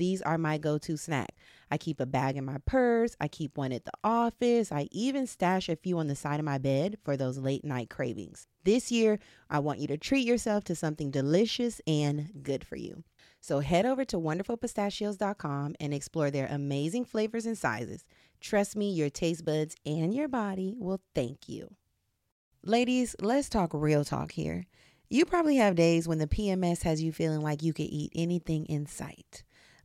these are my go to snack. I keep a bag in my purse, I keep one at the office, I even stash a few on the side of my bed for those late night cravings. This year, I want you to treat yourself to something delicious and good for you. So head over to wonderfulpistachios.com and explore their amazing flavors and sizes. Trust me, your taste buds and your body will thank you. Ladies, let's talk real talk here. You probably have days when the PMS has you feeling like you could eat anything in sight.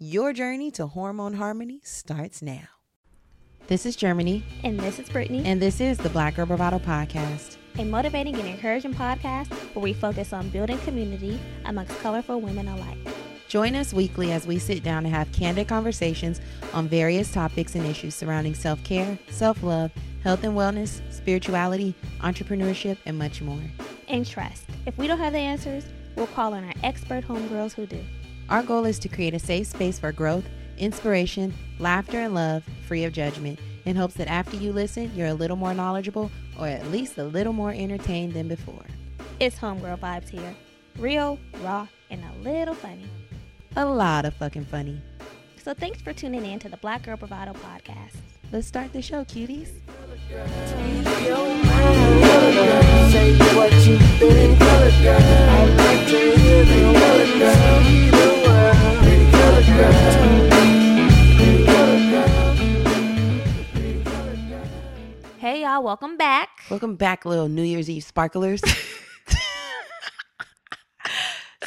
Your journey to hormone harmony starts now. This is Germani. And this is Brittany. And this is the Black Girl Bravado Podcast, a motivating and encouraging podcast where we focus on building community amongst colorful women alike. Join us weekly as we sit down to have candid conversations on various topics and issues surrounding self care, self love, health and wellness, spirituality, entrepreneurship, and much more. And trust. If we don't have the answers, we'll call on our expert homegirls who do. Our goal is to create a safe space for growth, inspiration, laughter, and love, free of judgment, in hopes that after you listen, you're a little more knowledgeable or at least a little more entertained than before. It's Homegirl Vibes here. Real, raw, and a little funny. A lot of fucking funny. So thanks for tuning in to the Black Girl Bravado podcast. Let's start the show, cuties. Hey y'all, welcome back. Welcome back, little New Year's Eve sparklers.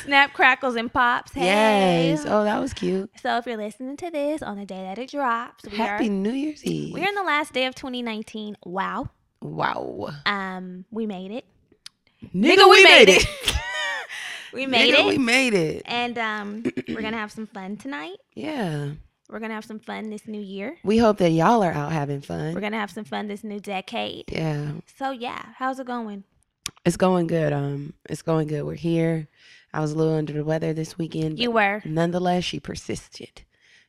Snap, crackles, and pops. Hey. Yes. Oh, that was cute. So if you're listening to this on the day that it drops, we Happy are, New Year's Eve. We're in the last day of 2019. Wow. Wow. Um, we made it. Nigga, we, we made, made, it. we made Nigga, it. We made it. and um, we're gonna have some fun tonight. Yeah. We're gonna have some fun this new year. We hope that y'all are out having fun. We're gonna have some fun this new decade. yeah. So yeah, how's it going? It's going good. Um, it's going good. We're here. I was a little under the weather this weekend. You were. Nonetheless, she persisted.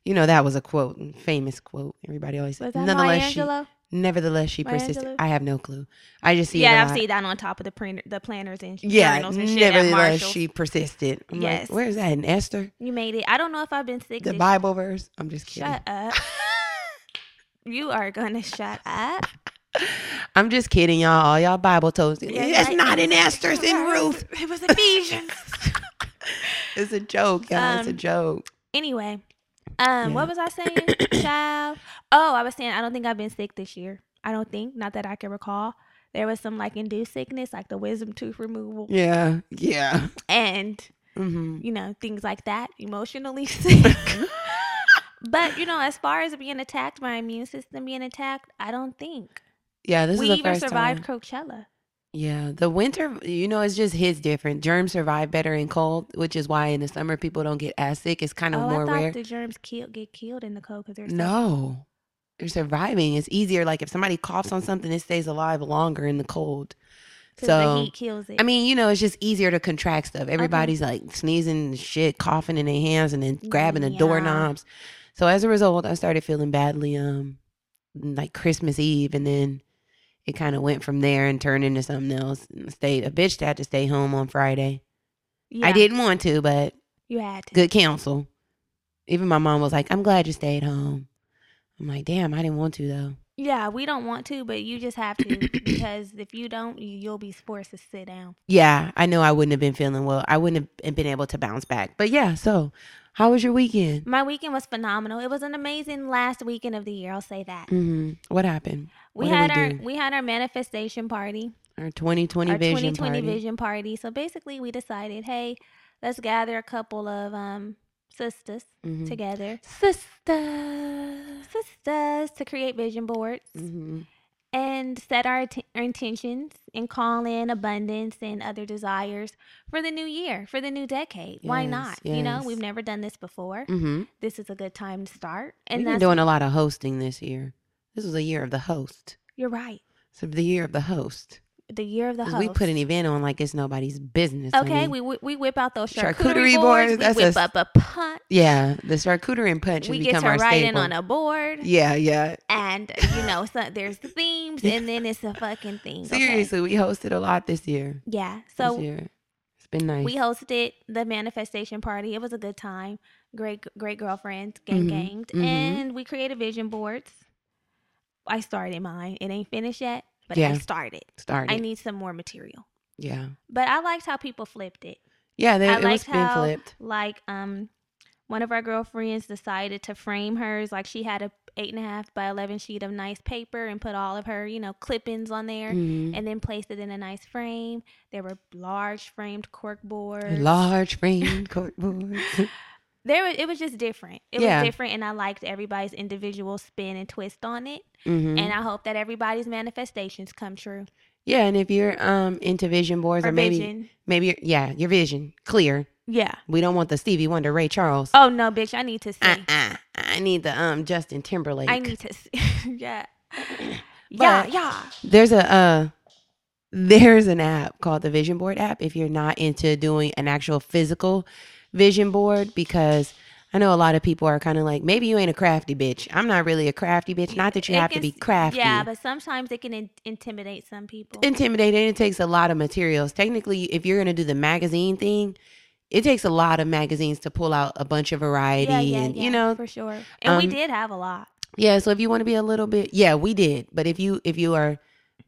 You know that was a quote, famous quote. Everybody always Was said. that Nonetheless, Maya she. Nevertheless, she persisted. I have no clue. I just see. Yeah, I've seen that on top of the printer, the planners and Yeah. and Nevertheless, she persisted. I'm Yes. like, where's that in Esther? You made it. I don't know if I've been sick. The Bible verse. I'm just kidding. Shut up. you are gonna shut up. I'm just kidding, y'all. All y'all Bible toes. Yeah, it's like- not in Esther. It's in Ruth. It was Ephesians. It's a joke, y'all. it's a Um, joke. anyway, um, Yeah. what was I saying, child? Oh, I was saying I don't think I've been sick this year. I don't think, not that I can recall. There was some like induced sickness, like the wisdom tooth removal, Yeah. Yeah. and hmm you know things like that. Emotionally sick. but you know, as far as being attacked, my immune system being attacked, I don't think Yeah. This we is the even first survived time. Coachella. Yeah, the winter, you know, it's just hits different. Germs survive better in cold, which is why in the summer people don't get as sick. It's kind of oh, more I thought rare. the germs kill get killed in the cold because they're No, they're surviving. It's easier. Like if somebody coughs on something, it stays alive longer in the cold. So, the heat kills it. I mean, you know, it's just easier to contract stuff. Everybody's like sneezing and shit, coughing in their hands, and then grabbing the doorknobs. So as a result, I started feeling badly, um, like Christmas Eve, and then it kind of went from there and turned into something else. And stayed a bitch had to stay home on Friday. I didn't want to, but You had to. good counsel. Even my mom was like, "I'm glad you stayed home." I'm like, "Damn, I didn't want to though." Yeah, we don't want to, but you just have to because if you don't, you'll be forced to sit down. Yeah, I know I wouldn't have been feeling well. I wouldn't have been able to bounce back. But yeah, so how was your weekend? My weekend was phenomenal. It was an amazing last weekend of the year. I'll say that. hmm What happened? We What had we our do? we had our manifestation party, Our 2020 our vision 2020 party. vision party. So basically, we decided, hey, let's gather a couple of um sisters Mhm. together, sisters, sisters, to create vision boards hmm and set our, int- our intentions and call in abundance and other desires for the new year, for the new decade. Why Yes, not? You know, we've never done this before. hmm This is a good time to start. And We've been doing a lot of hosting this year. This was a year of the host. you're right. So the year of the host. The year of the host. we put an event on like it's nobody's business. Okay, honey. we we we whip out those charcuterie, Charcuterie boards. boards, We whip a- up a punch. yeah, the charcuterie and punch We get to write in on a board, yeah, yeah. and you know, so there's the themes, and then it's a fucking thing. okay? Seriously, we hosted a lot this year. Yeah. this So year. It's been nice. we hosted the manifestation party. It was a good time. Great, great girlfriends, gang Mhm, ganged, mhm. and we created vision boards. I started mine. It ain't finished yet, but I started. started. I need some more material. yeah, But I liked how people flipped it. yeah. They, I it was liked how, flipped. like, um, one of our girlfriends decided to frame hers. Like, she had a eight and a half by eleven sheet of nice paper and put all of her, you know, clippings on there, Mhm. and then placed it in a nice frame. There were large framed cork boards. Large framed cork corkboard. There, it was just different. It Yeah. was different, and I liked everybody's individual spin and twist on it. hmm And I hope that everybody's manifestations come true. yeah, and if you're um into vision boards or, Or maybe vision. maybe yeah, your vision clear. Yeah. We don't want the Stevie Wonder, Ray Charles. Oh no, bitch! I need to see. Uh-uh. I need the um Justin Timberlake. I need to see. yeah. yeah, yeah. There's a uh there's an app called the Vision Board app if you're not into doing an actual physical vision board because I know a lot of people are kind of like maybe you ain't a crafty bitch. I'm not really a crafty bitch. Not that you It have to be crafty. Yeah, but sometimes it can in- intimidate some people. Intimidate, and It takes a lot of materials. Technically, if you're gonna do the magazine thing, it takes a lot of magazines to pull out a bunch of variety yeah, yeah, and yeah, you know for sure. And we um, did have a lot. yeah so if you want to be a little bit yeah we did but if you if you are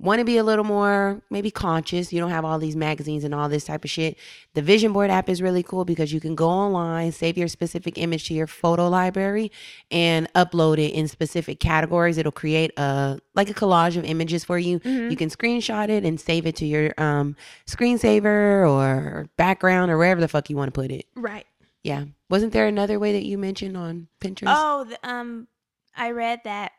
want to be a little more maybe conscious you don't have all these magazines and all this type of shit. The vision board app is really cool because you can go online save your specific image to your photo library and upload it in specific categories. It'll create a like a collage of images for you. Mhm. you can screenshot it and save it to your um screensaver or background or wherever the fuck you want to put it. Right. yeah. Wasn't there another way that you mentioned on pinterest? Oh, the, um, I read that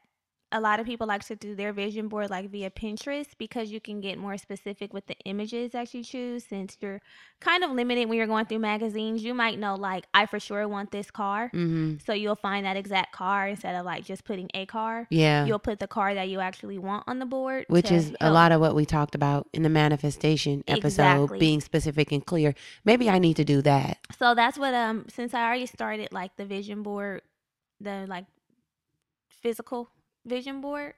a lot of people like to do their vision board like via Pinterest because you can get more specific with the images that you choose since you're kind of limited when you're going through magazines. You might know like I for sure want this car. Mm-hmm. So you'll find that exact car instead of like just putting a car. Yeah. You'll put the car that you actually want on the board. Which is a lot of what we talked about in the manifestation episode, Exactly. being specific and clear. Maybe I need to do that. So that's what um since I already started like the vision board, the like physical vision board,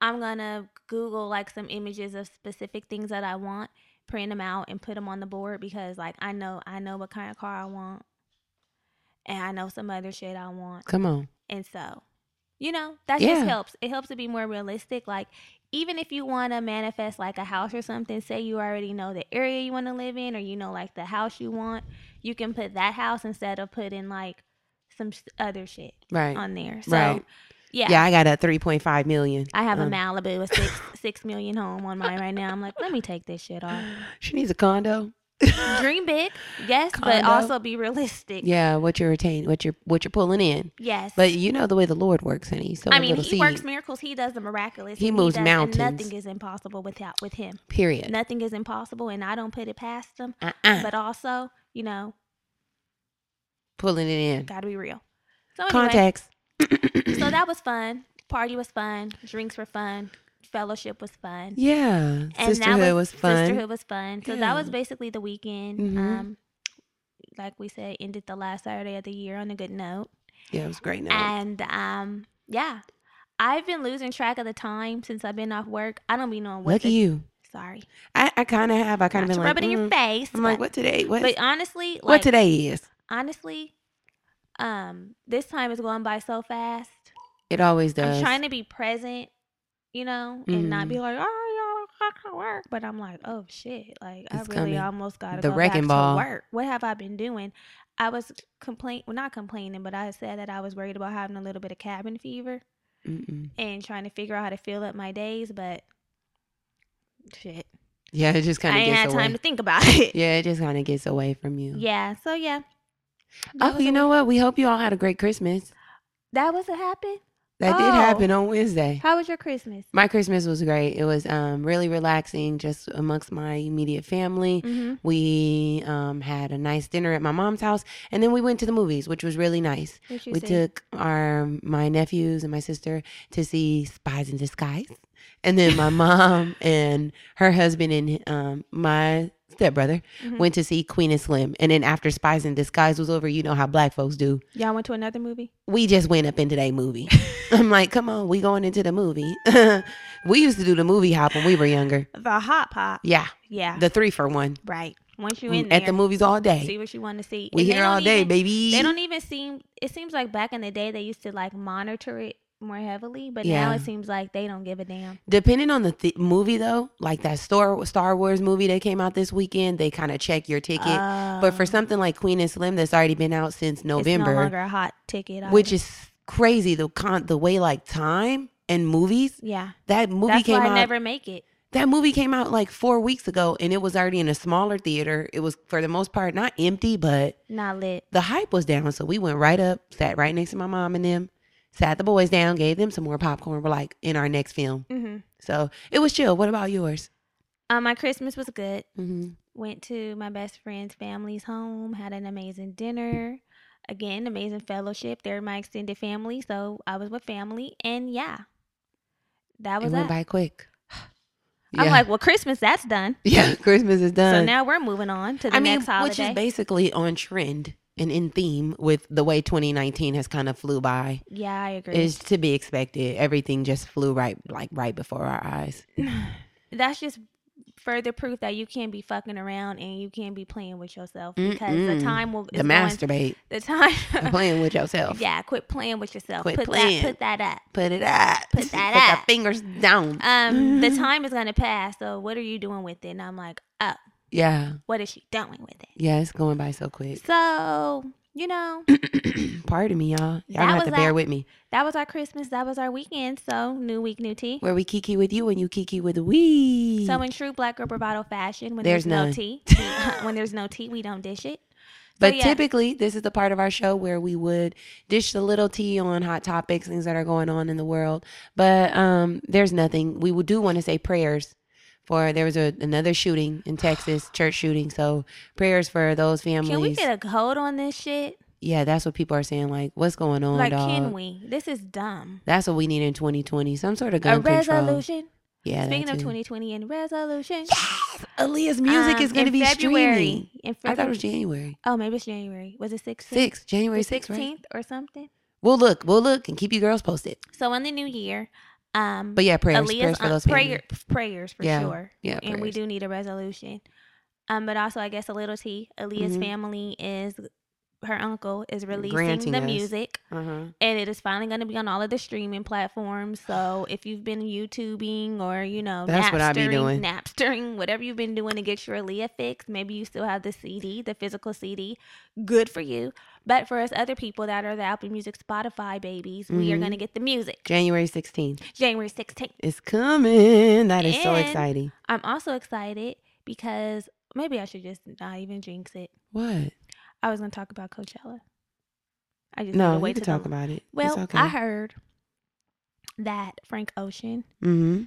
I'm gonna Google like some images of specific things that I want, print them out and put them on the board because like I know I know what kind of car I want, and I know some other shit I want, Come on. and so you know that Yeah. just helps. It helps to be more realistic. Like even if you want to manifest like a house or something, say you already know the area you want to live in, or you know like the house you want, you can put that house instead of putting like some other shit Right. on there. So Right. Yeah. Yeah, I got a 3.5 million. I have Um, a Malibu, a six six million home on mine right now. I'm like, let me take this shit off. She needs a condo. Dream big, yes, but also be realistic. Yeah, what you're retaining, what you're what you're pulling in. Yes. But you know the way the Lord works, honey. So I mean, he seed, works miracles. He does the miraculous. He moves does- and mountains. nothing is impossible without with him. Period. Nothing is impossible, and I don't put it past him. Uh-uh. But also, you know, Pulling it in. gotta be real. So anyway, Context. So that was fun. Party was fun. Drinks were fun. Fellowship was fun. yeah. And Sisterhood was, fun. Sisterhood was fun. So that was basically the weekend. Mhm. Um, like we said, ended the last Saturday of the year on a good note. Yeah, it was great. Now. And um, yeah, I've been losing track of the time since I've been off work. I don't be knowing what. Look the- at you. Sorry, I, I kind of have. I kind of been rub like, it in your mm. face. I'm like, what today? What? But honestly, like what today is? honestly, um, this time is going by so fast. It always does. I'm trying to be present, you know, and not be like, oh, y'all, I can work. But I'm like, oh shit, like I really coming. almost got to The go wrecking back ball. to work. What have I been doing? I was complain, well, not complaining, but I said that I was worried about having a little bit of cabin fever Mm-mm. and trying to figure out how to fill up my days. But shit, Yeah, it just kind I of ain't had away. time to think about it. yeah, it just kind of gets away from you. Yeah. So yeah. That Oh, you know what? We hope you all had a great Christmas. That was a happen. That did Oh. happen on Wednesday. How was your Christmas? My Christmas was great. It was um, really relaxing, just amongst my immediate family. Mm-hmm. We um, had a nice dinner at my mom's house, and then we went to the movies, which was really nice. We see? took our my nephews and my sister to see Spies in Disguise, and then my mom and her husband and um, my stepbrother Mhm. went to see Queen and Slim. And then after Spies in Disguise was over, you know how black folks do. Y'all went to another movie? We just went up into that movie. I'm like, come on, we going into the movie. we used to do the movie hop when we were younger. The hot pot. Yeah, Yeah. the three for one. right. Once you in there, At the movies all day. see what you want to see. we And here all day, even- baby. They don't even seem. It seems like back in the day they used to like monitor it more heavily, but now Yeah. it seems like they don't give a damn. Depending on the th- movie, though, like that Star Star Wars movie that came out this weekend, they kind of check your ticket. but for Oh, something like Queen and Slim, that's already been out since it's no November, longer a hot ticket, which is crazy. The con- the way like time and movies. yeah. That movie That's came out. I never make it. that movie came out like four weeks ago, and it was already in a smaller theater. It was for the most part not empty, but Not lit. the hype was down. So we went right up, sat right next to my mom and them, sat the boys down, gave them some more popcorn. We're like in our next film. hmm So it was chill. What about yours? Um, my Christmas was good. hmm Went to my best friend's family's home. Had an amazing dinner. Again, amazing fellowship. They're my extended family, so I was with family, and yeah, that It was went it. by quick. I'm like, well, Christmas that's done. yeah, Christmas is done. So now we're moving on to the I mean, next holiday. which is basically on trend and in theme with the way 2019 has kind of flew by. yeah, I agree. Is to be expected. Everything just flew right, like right before our eyes. that's just further proof that you can't be fucking around and you can't be playing with yourself because Mm-mm. the time will The masturbate, the time playing with yourself. yeah quit playing with yourself Quit put playing. that put that up Put it up. Put that Put up. fingers down. um the time is gonna pass so what are you doing with it and i'm like oh yeah. what is she doing with it Yeah, it's going by so quick. so you know Pardon me, y'all. Y'all have to bear that. with me. that was our christmas that was our weekend so new week new tea Where we kiki with you and you kiki with we. so in true black girl bravado fashion when There's there's, no tea when there's no tea we don't dish it But yeah. typically, this is the part of our show where we would dish a little tea on hot topics, things that are going on in the world. But um, there's nothing. We would do want to say prayers for there was a, another shooting in Texas, church shooting. So prayers for those families. Can we get a code on this shit? yeah, that's what people are saying. Like, what's going on, like, dog? can we? This is dumb. That's what we need in 2020. Some sort of A gun control. resolution. Yeah. Speaking of 2020 and resolution. Yes! Aaliyah's music um, is going to be February. streaming. In I thought it was January. Oh, maybe it's January. Was it 16th? Six, January The 6th, right? or something. We'll look, we'll look and keep you girls posted. So in the new year, um, But yeah, prayers, Aaliyah's prayers for those prayer, prayers for Yeah, sure. yeah, and we do need a resolution. Um, but also I guess a little tea. Aaliyah's Mhm. family is her uncle is releasing Granting the us. music, Uh-huh. and it is finally going to be on all of the streaming platforms. So if you've been YouTubing or you know That's what I be Napstering- doing. Napstering, whatever you've been doing to get your Aaliyah fix, maybe you still have the CD, the physical CD. Good for you. But for us other people that are the Apple Music, Spotify babies, we are Mhm. going to get the music January 16th. January 16th. It's coming. That is so exciting. I'm also excited because maybe I should just not even jinx it. What? I was gonna talk about Coachella. I just No, to wait till talk the- about it. Well, it's okay. I heard that Frank Ocean mm-hmm.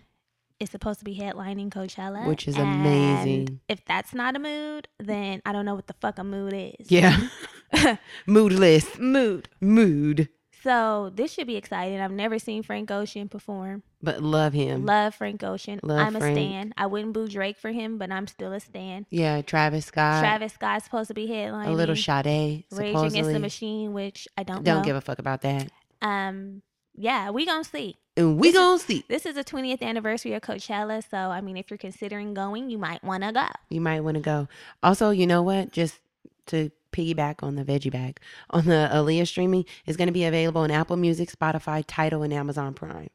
is supposed to be headlining Coachella, Which is and amazing. If that's not a mood, then I don't know what the fuck a mood is. Yeah. Moodless. mood. Mood. So this should be exciting. I've never seen Frank Ocean perform. But love him. Love Frank Ocean. Love I'm a stan. I wouldn't boo Drake for him, but I'm still a stan. yeah, Travis Scott. Travis Scott's supposed to be headlining. a little Sade. Rage Against the Machine, which I don't, Don't know. give a fuck about that. um, yeah, we gonna see. And we This gonna see. This is the 20th anniversary of Coachella, so I mean, if you're considering going, you might want to go. You might want to go. Also, you know what? Just to piggyback on the veggie bag, on the Aaliyah streaming, is going to be available on Apple Music, Spotify, Tidal, and Amazon Prime.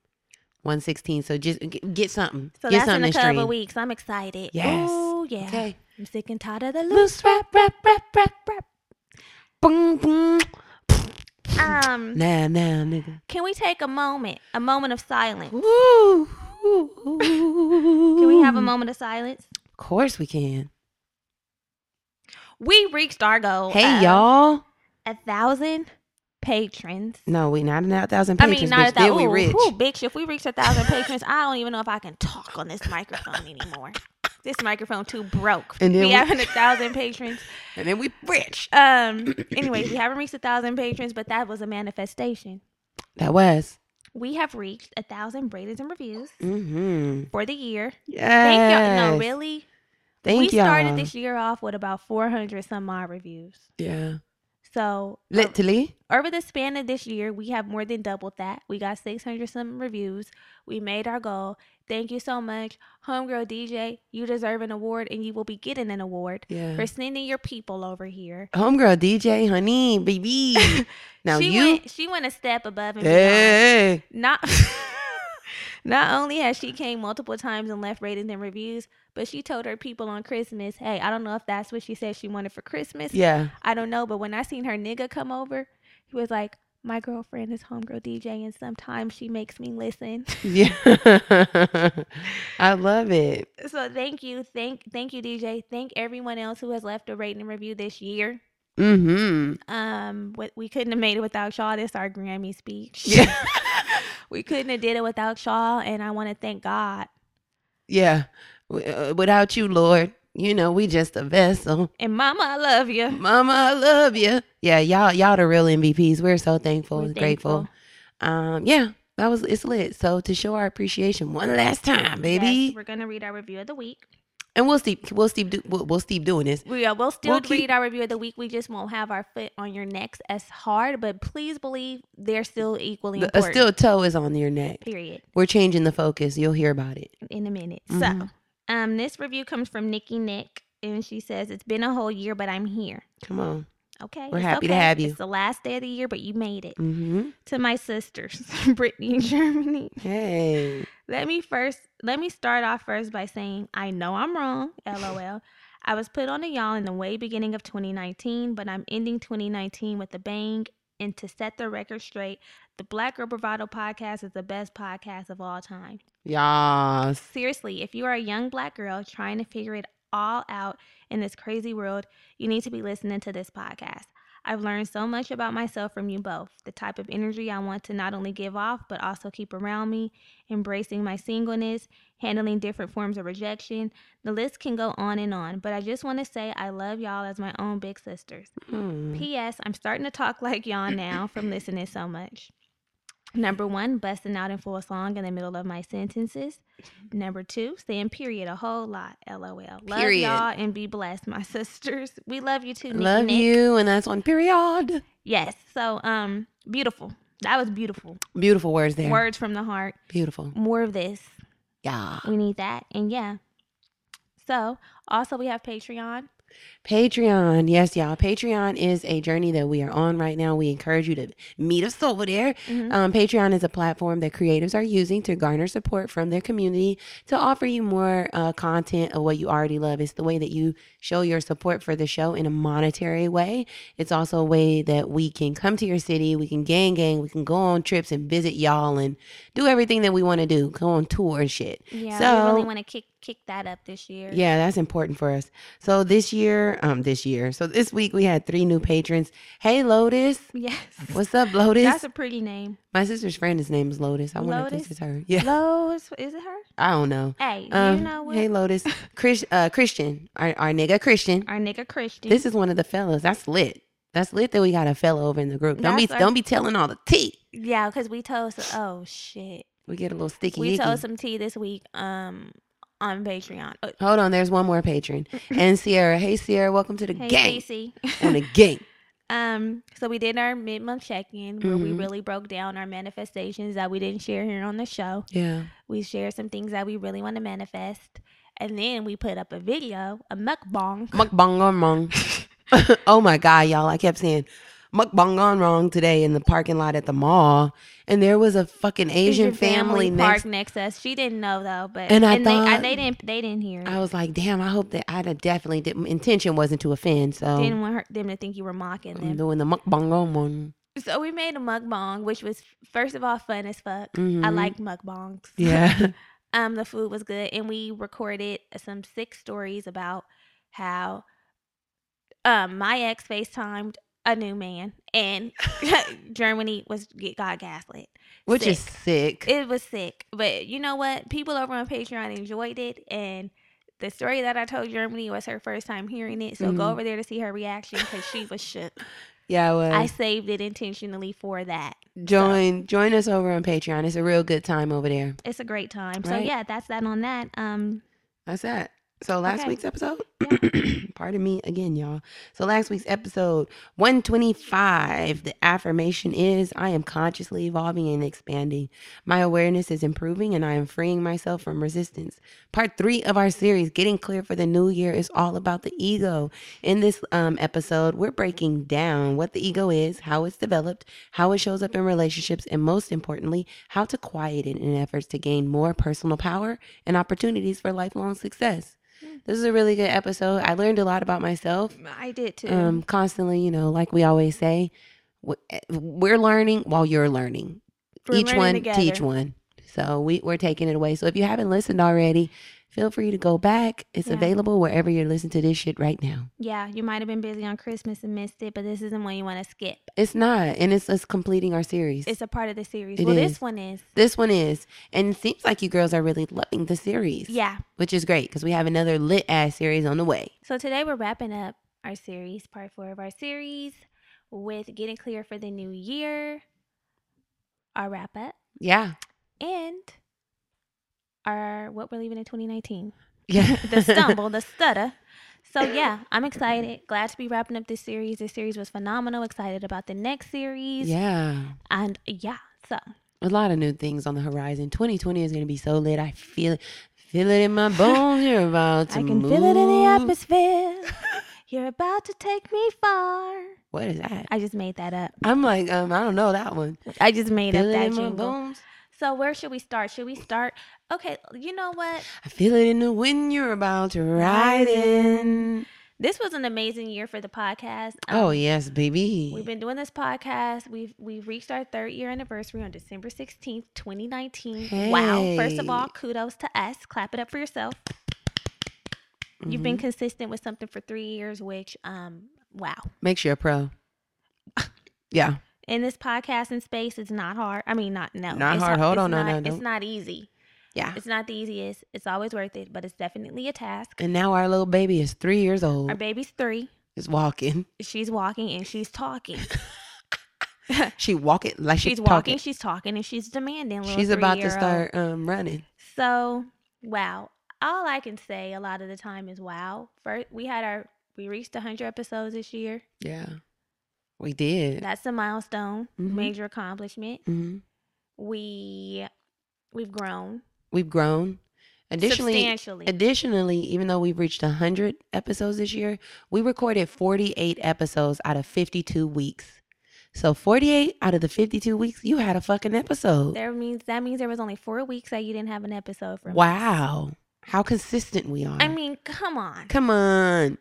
116. So just get, get something. So get that's in something a couple stream. of weeks. I'm excited. Yes. Oh yeah. Okay. I'm sick and tired of the loose. Loose rap, rap, rap, rap, rap. Boom, boom. Um, Now, now, nigga. can we take a moment, a moment of silence? Woo. Can we have a moment of silence? Of course we can. We reached our goal. Hey, y'all. A thousand patrons. No, we not a thousand patrons. I mean, not bitch. that. Then we rich. ooh, bitch, if we reach a thousand patrons, I don't even know if I can talk on this microphone anymore. This microphone too broke. And then we we- having a thousand patrons. And then we rich. Um. Anyways, we haven't reached a thousand patrons, but that was a manifestation. That was. We have reached a thousand ratings and reviews Mm-hmm. for the year. Yes. Thank y'all. No, really. Thank we y'all. started this year off with about 400 some odd reviews. Yeah. So uh, Literally. over the span of this year, we have more than doubled that. We got 600 some reviews. We made our goal. Thank you so much, Homegirl DJ. You deserve an award, and you will be getting an award Yeah. for sending your people over here. Homegirl DJ, honey, baby. now she you. went, she went a step above and beyond. Hey. Not not only has she came multiple times and left ratings and reviews, but she told her people on Christmas, "Hey, I don't know if that's what she said she wanted for Christmas. Yeah. I don't know, but when I seen her nigga come over, he was like." My girlfriend is homegirl DJ, and sometimes she makes me listen. Yeah. I love it. So thank you, thank thank you, DJ. Thank everyone else who has left a rating and review this year. Mm-hmm. Um, what we couldn't have made it without y'all. This our Grammy speech. Yeah. we couldn't have did it without y'all, and I want to thank God yeah. Uh, Without you, Lord, you know, we just a vessel. and Mama. I love you. Mama, I love you. Yeah, y'all, y'all the real MVPs. We're so thankful We're and grateful. Um, yeah, that was it's lit. So to show our appreciation one last time, baby, Yes, we're gonna read our review of the week. And we'll keep we'll keep do, we'll, we'll keep doing this. We uh, will still We'll keep- read our review of the week. We just won't have our foot on your necks as hard, but please believe they're still equally The, a important. still toe is on your neck. period. We're changing the focus. You'll hear about it. in a minute. Mhm. So, um, this review comes from Nikki Nick, and she says, "It's been a whole year, but I'm here. Come on. Okay, We're happy to have you. It's the last day of the year, but you made it. Mm-hmm. To my sisters, Brittany and Germani. Hey. Let me first. Let me start off first by saying I know I'm wrong. LOL. I was put on a y'all in the way beginning of 2019, but I'm ending 2019 with a bang. And to set the record straight, the Black Girl Bravado podcast is the best podcast of all time. Yas. Seriously, if you are a young black girl trying to figure it all out in this crazy world, you need to be listening to this podcast. I've learned so much about myself from you both the type of energy I want to not only give off, but also keep around me, embracing my singleness, handling different forms of rejection. The list can go on and on, but I just want to say I love y'all as my own big sisters. Hmm. P.S. I'm starting to talk like y'all now from listening so much. Number one, busting out in full song in the middle of my sentences. Number two, saying period a whole lot. LOL. Love Period. y'all and be blessed, my sisters. We love you too. Nick Love Nick. you, and that's on period. Yes. So, um, beautiful. That was beautiful. Beautiful words there. Words from the heart. Beautiful. More of this. Yeah. We need that. And yeah. So, also we have Patreon. Patreon. Yes, y'all. Patreon is a journey that we are on right now. We encourage you to meet us over there. Mhm. Um, Patreon is a platform that creatives are using to garner support from their community to offer you more uh, content of what you already love. It's the way that you show your support for the show in a monetary way. It's also a way that we can come to your city, we can gang gang, we can go on trips and visit y'all and do everything that we want to do. Go on tour and shit. Yeah. So- we really want to kick kick that up this year. Yeah, that's important for us. So this year, um, this year, so this week we had three new patrons. Hey, Lotus. Yes. What's up, Lotus? That's a pretty name. My sister's friend, his name is Lotus. I wonder if this is her. Yeah, Lotus, is it her? I don't know. Hey, Um, you know what? Hey, Lotus. Chris, uh, Christian, our, our nigga Christian. Our nigga Christian. This is one of the fellas. That's lit. That's lit that we got a fellow over in the group. Don't be, our- don't be telling all the tea. yeah, because we told. Oh shit, We get a little sticky. we icky. told some tea this week. Um, on Patreon. Uh, Hold on, there's one more patron. And Sierra. Hey, Sierra, welcome to the hey, gang. Cece. On the gang. Um, so we did our mid month check in where we Mhm. really broke down our manifestations that we didn't share here on the show. Yeah. We shared some things that we really want to manifest. And then we put up a video, a mukbang. Mukbang on wrong. oh my God, y'all. I kept saying mukbang on wrong today in the parking lot at the mall. And there was a fucking Asian, family, next. parked next to us. She didn't know though, but And I they, thought- they didn't they didn't hear it. I was like, damn, I hope that I definitely did. Intention wasn't to offend. So didn't want her, them to think you were mocking I'm them. doing the mukbang on one. So we made a mukbang, which was first of all fun as fuck. I Mhm. like mukbangs. Yeah. um, the food was good, and we recorded some sick stories about how um my ex FaceTimed a new man, and Germani was got gaslit. Which is Sick. sick. It was sick, but you know what? People over on Patreon enjoyed it, and the story that I told Germani was her first time hearing it. So Mhm. go over there to see her reaction because she was shook. yeah, well, I saved it intentionally for that. join join us over on Patreon. It's a real good time over there. It's a great time. So yeah, that's that on that. Um, That's that. So last Okay. week's episode, pardon me again, y'all. So last week's episode 125, the affirmation is I am consciously evolving and expanding. My awareness is improving and I am freeing myself from resistance. Part three of our series, Getting Clear for the New Year, is all about the ego. In this um, episode, we're breaking down what the ego is, how it's developed, how it shows up in relationships, and most importantly, how to quiet it in efforts to gain more personal power and opportunities for lifelong success. This is a really good episode. I learned a lot about myself. I did too. Um, constantly, you know, like we always say, eh, we're learning while you're learning. We're Each learning one together. teach one. So we, we're taking it away. So if you haven't listened already, feel free to go back. It's Yeah. available wherever you're listening to this shit right now. Yeah, you might have been busy on Christmas and missed it, but this isn't one you want to skip. It's not, and it's us completing our series. It's a part of the series. It well, is. this one is. this one is, and it seems like you girls are really loving the series. Yeah. which is great because we have another lit ass series on the way. So today we're wrapping up our series, part four of our series, with getting clear for the new year, our wrap up, Yeah, and our what we're leaving in 2019. yeah. the stumble, the stutter. So yeah, I'm excited. Glad to be wrapping up this series. This series was phenomenal. Excited about the next series. yeah. And yeah, so a lot of new things on the horizon. 2020 is going to be so lit. I feel it, feel it in my bones. You're about to I can feel it in the atmosphere. You're about to take me far. What is that? I just made that up. I'm like, um, I don't know that one. I just made Feel up it that in my jingle. So where should we start? Should we start? Okay, you know what? I feel it in the wind. You're about to ride in. This was an amazing year for the podcast. Oh Um, yes, baby. We've been doing this podcast. We've we've reached our third year anniversary on December 16th, 2019. Wow. First of all, kudos to us. Clap it up for yourself. You've been Mhm. consistent with something for three years, which um wow. Makes you a pro. Yeah. In this podcasting space, it's not hard. I mean, not no, Not it's hard. Hold on, no, not, no, It's not easy. Yeah. It's not the easiest. It's always worth it, but it's definitely a task. And now our little baby is three years old. Our baby's three. Is walking. She's walking and she's talking. She walking like she's she's walking, talking. she's talking, and she's demanding. Little She's about to start um running. So, wow. All I can say a lot of the time is wow. First, we had our we reached 100 episodes this year. Yeah. We did. That's a milestone, Mhm. major accomplishment. hmm We we've grown We've grown. Additionally, substantially. additionally, even though we've reached 100 episodes this year, we recorded 48 episodes out of 52 weeks. So 48 out of the 52 weeks, you had a fucking episode. there means that means there was only four weeks that you didn't have an episode from. Wow. How consistent we are. I mean, come on. come on.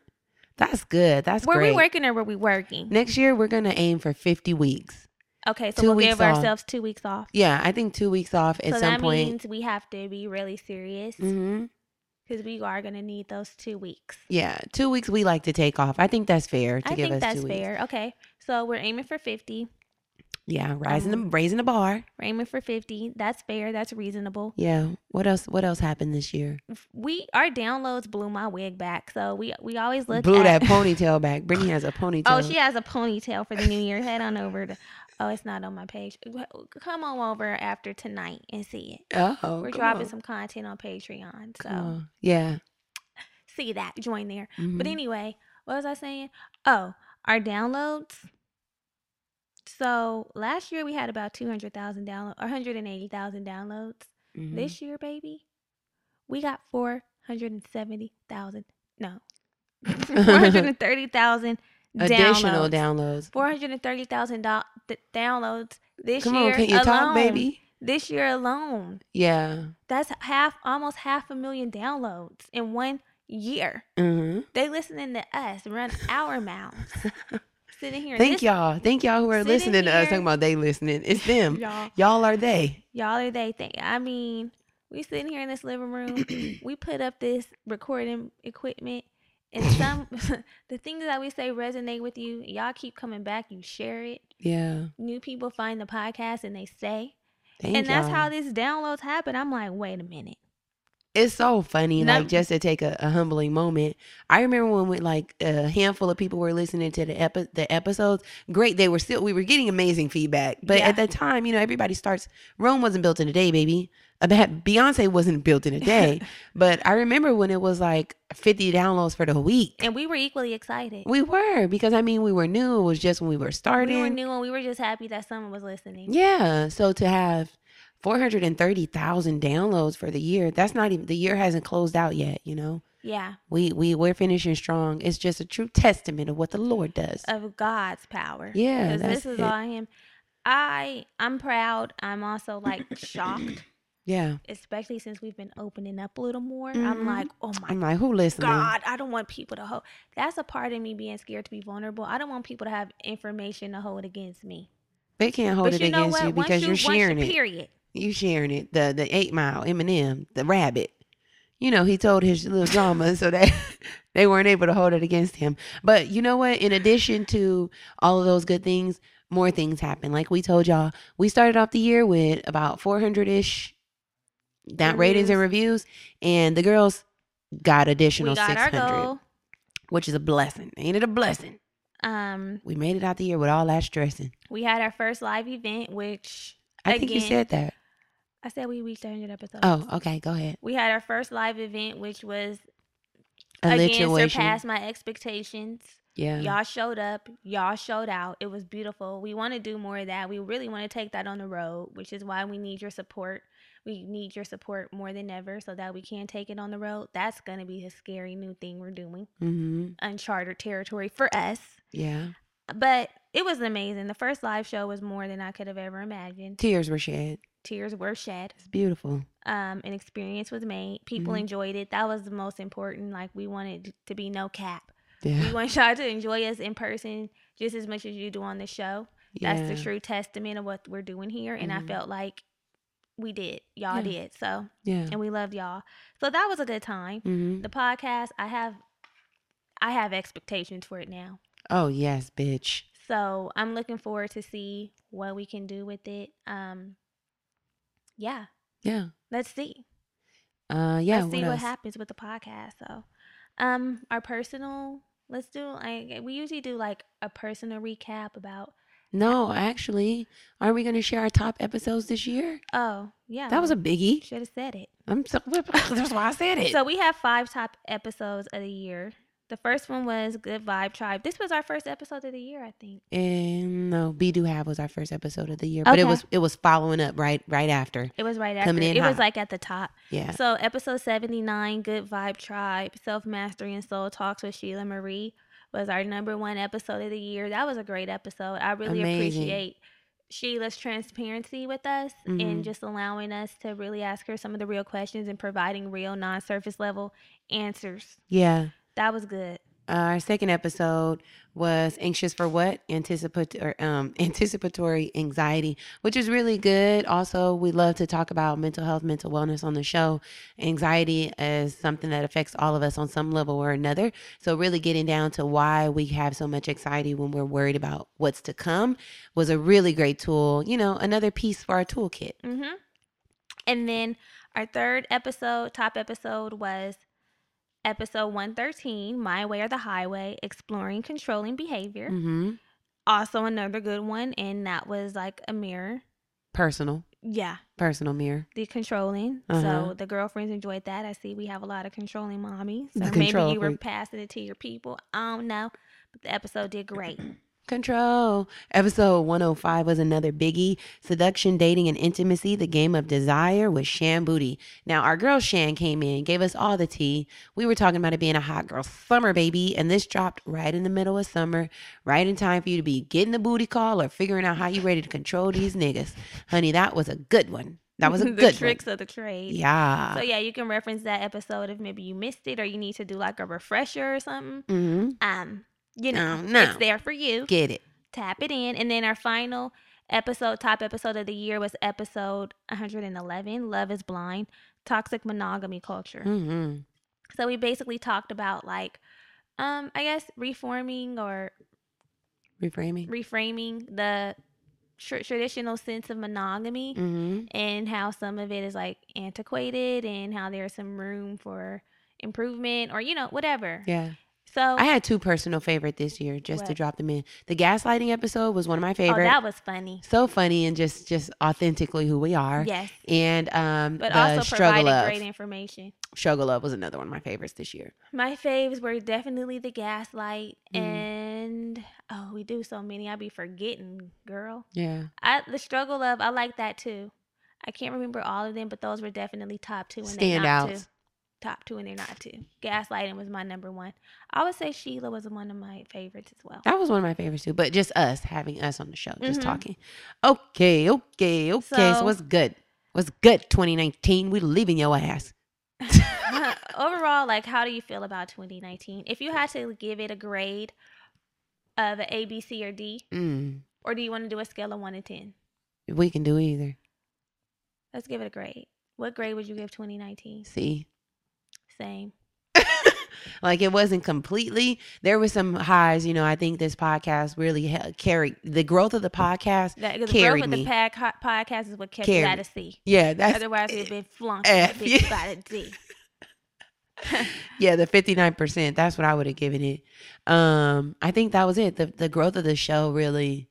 That's good. That's Were great. we working or were we working? Next year, we're going to aim for 50 weeks. Okay, so two we'll give off. ourselves two weeks off. Yeah, I think two weeks off at so some that point. means we have to be really serious hmm because we are going to need those two weeks. Yeah, two weeks we like to take off. I think that's fair to I give think us that's two weeks. fair. Okay, so we're aiming for 50. Yeah, rising Um, the raising the bar. Aiming for 50. That's fair. That's reasonable. Yeah. What else? What else happened this year? We our downloads blew my wig back. So we we always look Blew at that ponytail back. Brittany has a ponytail. Oh, she has a ponytail for the new year. Head on over to Oh, it's not on my page. Come on over after tonight and see it. Oh, We're dropping on. some content on Patreon. So on. Yeah. see that. Join there. But Mhm. anyway, what was I saying? Oh, our downloads. So last year we had about 200,000 downloads, 180,000 downloads. Mhm. This year, baby, we got 470,000. No. 430,000 additional downloads. downloads. 430,000 do- th- downloads this Come year on, can you alone. talk, baby? This year alone. Yeah. That's half almost half a million downloads in one year. hmm They listening to us run our mouths. Sitting here. Thank this- y'all. Thank y'all who are listening to us talking about they listening. It's them. Y'all, y'all are they. y'all are they think. I mean, we sitting here in this living room. we put up this recording equipment, and some the things that we say resonate with you. Y'all keep coming back. You share it. Yeah. New people find the podcast and they stay. Thank and that's y'all. how these downloads happen. I'm like, wait a minute. It's so funny No- like just to take a, a humbling moment. I remember when we like a handful of people were listening to the epi- the episodes. Great they were still we were getting amazing feedback. But Yeah. at that time you know everybody starts rome wasn't built in a day baby. Beyonce wasn't built in a day. But i remember when it was like 50 downloads for the week. And we were equally excited. we were because i mean we were new. It was just when we were starting We were new and we were just happy that someone was listening. yeah so to have 430,000 downloads for the year that's not even the year hasn't closed out yet you know Yeah. we we we're finishing strong. It's just a true testament of what the Lord does. Of God's power. Yeah, Because this is it. all him. I I'm proud. I'm also like shocked, Yeah, especially since we've been opening up a little more. Mhm. I'm like, oh my I'm like, who listening? God, I don't want people to hold. That's a part of me being scared to be vulnerable. I don't want people to have information to hold against me. They can't hold but it you know against what? you because you, you- sharing it. Period. You sharing it. The the Eight Mile, Eminem, the Rabbit. You know, he told his little drama so that they weren't able to hold it against him. But you know what? In addition to all of those good things, more things happen. Like we told y'all, we started off the year with about 400 ish that ratings and reviews, and the girls got additional got 600. which is a blessing. Ain't it a blessing? Um, We made it out the year with all that stressing. we had our first live event, which I think you said that. I said we reached 100 episodes. Oh, okay. Go ahead. We had our first live event, which was A again surpassed my expectations. Yeah. Y'all showed up. Y'all showed out. It was beautiful. We want to do more of that. We really want to take that on the road, which is why we need your support. We need your support more than ever so that we can take it on the road. That's going to be a scary new thing we're doing. hmm Uncharted territory for us. Yeah. But it was amazing. The first live show was more than I could have ever imagined. Tears were shed. Tears were shed. It's beautiful. Um, an experience was made. People Mhm. enjoyed it. That was the most important. Like we wanted to be no cap. Yeah. We want y'all to enjoy us in person just as much as you do on the show. That's the true testament of what we're doing here. And I Mhm. felt like we did. Y'all Yeah. did. So, Yeah. and we loved y'all. So that was a good time. hmm The podcast, I have I have expectations for it now. Oh yes, bitch. So, I'm looking forward to see what we can do with it. Um yeah, Yeah. let's see. Uh yeah. let's see what what happens with the podcast. So, um, our personal. Let's do. Like, we usually do like a personal recap about. No, actually, are we gonna share our top episodes this year? Oh, yeah. That was a biggie. Should have said it. I'm so that's why I said it. So we have five top episodes of the year. The first one was Good Vibe Tribe. This was our first episode of the year, I think. and no, Be Do Have was our first episode of the year, but it was it was following up right right after. It was right after. Coming in it was like at the top. Yeah. So episode seventy nine, Good Vibe Tribe, Self Mastery and Soul Talks with Sheila Marie was our number one episode of the year. That was a great episode. I really Amazing. appreciate Sheila's transparency with us Mhm. and just allowing us to really ask her some of the real questions and providing real non surface level answers. Yeah. That was good. Our second episode was anxious for what? Anticipatory or um anticipatory anxiety, which is really good. Also, we love to talk about mental health, mental wellness on the show. Anxiety is something that affects all of us on some level or another. So really getting down to why we have so much anxiety when we're worried about what's to come was a really great tool. You know, another piece for our toolkit. Mm-hmm. And then our third episode, top episode, was episode 113, My Way or the Highway, Exploring Controlling Behavior. Mm-hmm. Also another good one, and that was like a mirror. Personal, Yeah, personal mirror. the controlling. Uh-huh. So the girlfriends enjoyed that. I see we have a lot of controlling mommies. The maybe you were passing it to your people. I don't know. But the episode did great. Control. Episode 105 was another biggie. Seduction, dating, and intimacy, the game of desire with Shan Boody. Now, our girl Shan came in, gave us all the tea. We were talking about it being a hot girl summer, baby, and this dropped right in the middle of summer, right in time for you to be getting the booty call or figuring out how you ready to control these niggas. Honey, that was a good one. That was a the good tricks one. of the trade. Yeah. So yeah, you can reference that episode if maybe you missed it or you need to do like a refresher or something. hmm Um, you know, No, no. it's there for you. Get it. Tap it in, and then our final episode, top episode of the year, was episode 111. Love is blind, toxic monogamy culture. hmm So we basically talked about like, um, I guess reforming or Reframing. reframing the tr- traditional sense of monogamy hmm and how some of it is like antiquated and how there's some room for improvement or you know whatever. Yeah. So I had two personal favorite this year, just to drop them in. The gaslighting episode was one of my favorites. oh, that was funny. so funny and just just authentically who we are. Yes, And um but also struggle provided of great information. struggle love was another one of my favorites this year. My faves were definitely the gaslight Mhm. and oh, we do so many. I be forgetting, girl. Yeah. I the struggle of I like that too. I can't remember all of them, but those were definitely top two and two. Standouts. Top two and they're not two. Gaslighting was my number one. I would say Sheila was one of my favorites as well. That was one of my favorites too. But just us having us on the show, just Mhm. talking. Okay, okay, okay. So, So- what's good? What's good? 2019. We leaving your ass. Overall, like how do you feel about 2019? If you had to give it a grade of an A, B, C, or D, Mm, or do you want to do a scale of one to ten? we can do either. Let's give it a grade. What grade would you give 2019? See. Same. like it wasn't completely there was some highs you know i think this podcast really carried the growth of the podcast That, the growth Carried of the me. pack, podcast is what kept Carried me. a C. yeah that's Otherwise, we'd been flunked F, bitch yeah. by a D. yeah the 59% that's what i would have given it um i think that was it the, the growth of the show really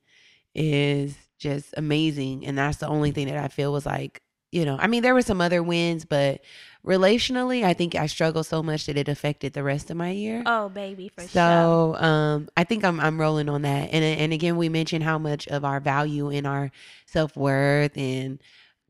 is just amazing and that's the only thing that i feel was like you know i mean there were some other wins but relationally i think i struggled so much that it affected the rest of my year Oh, baby, for sure. so um, I think I'm I'm rolling on that, and and again we mentioned how much of our value and our self worth and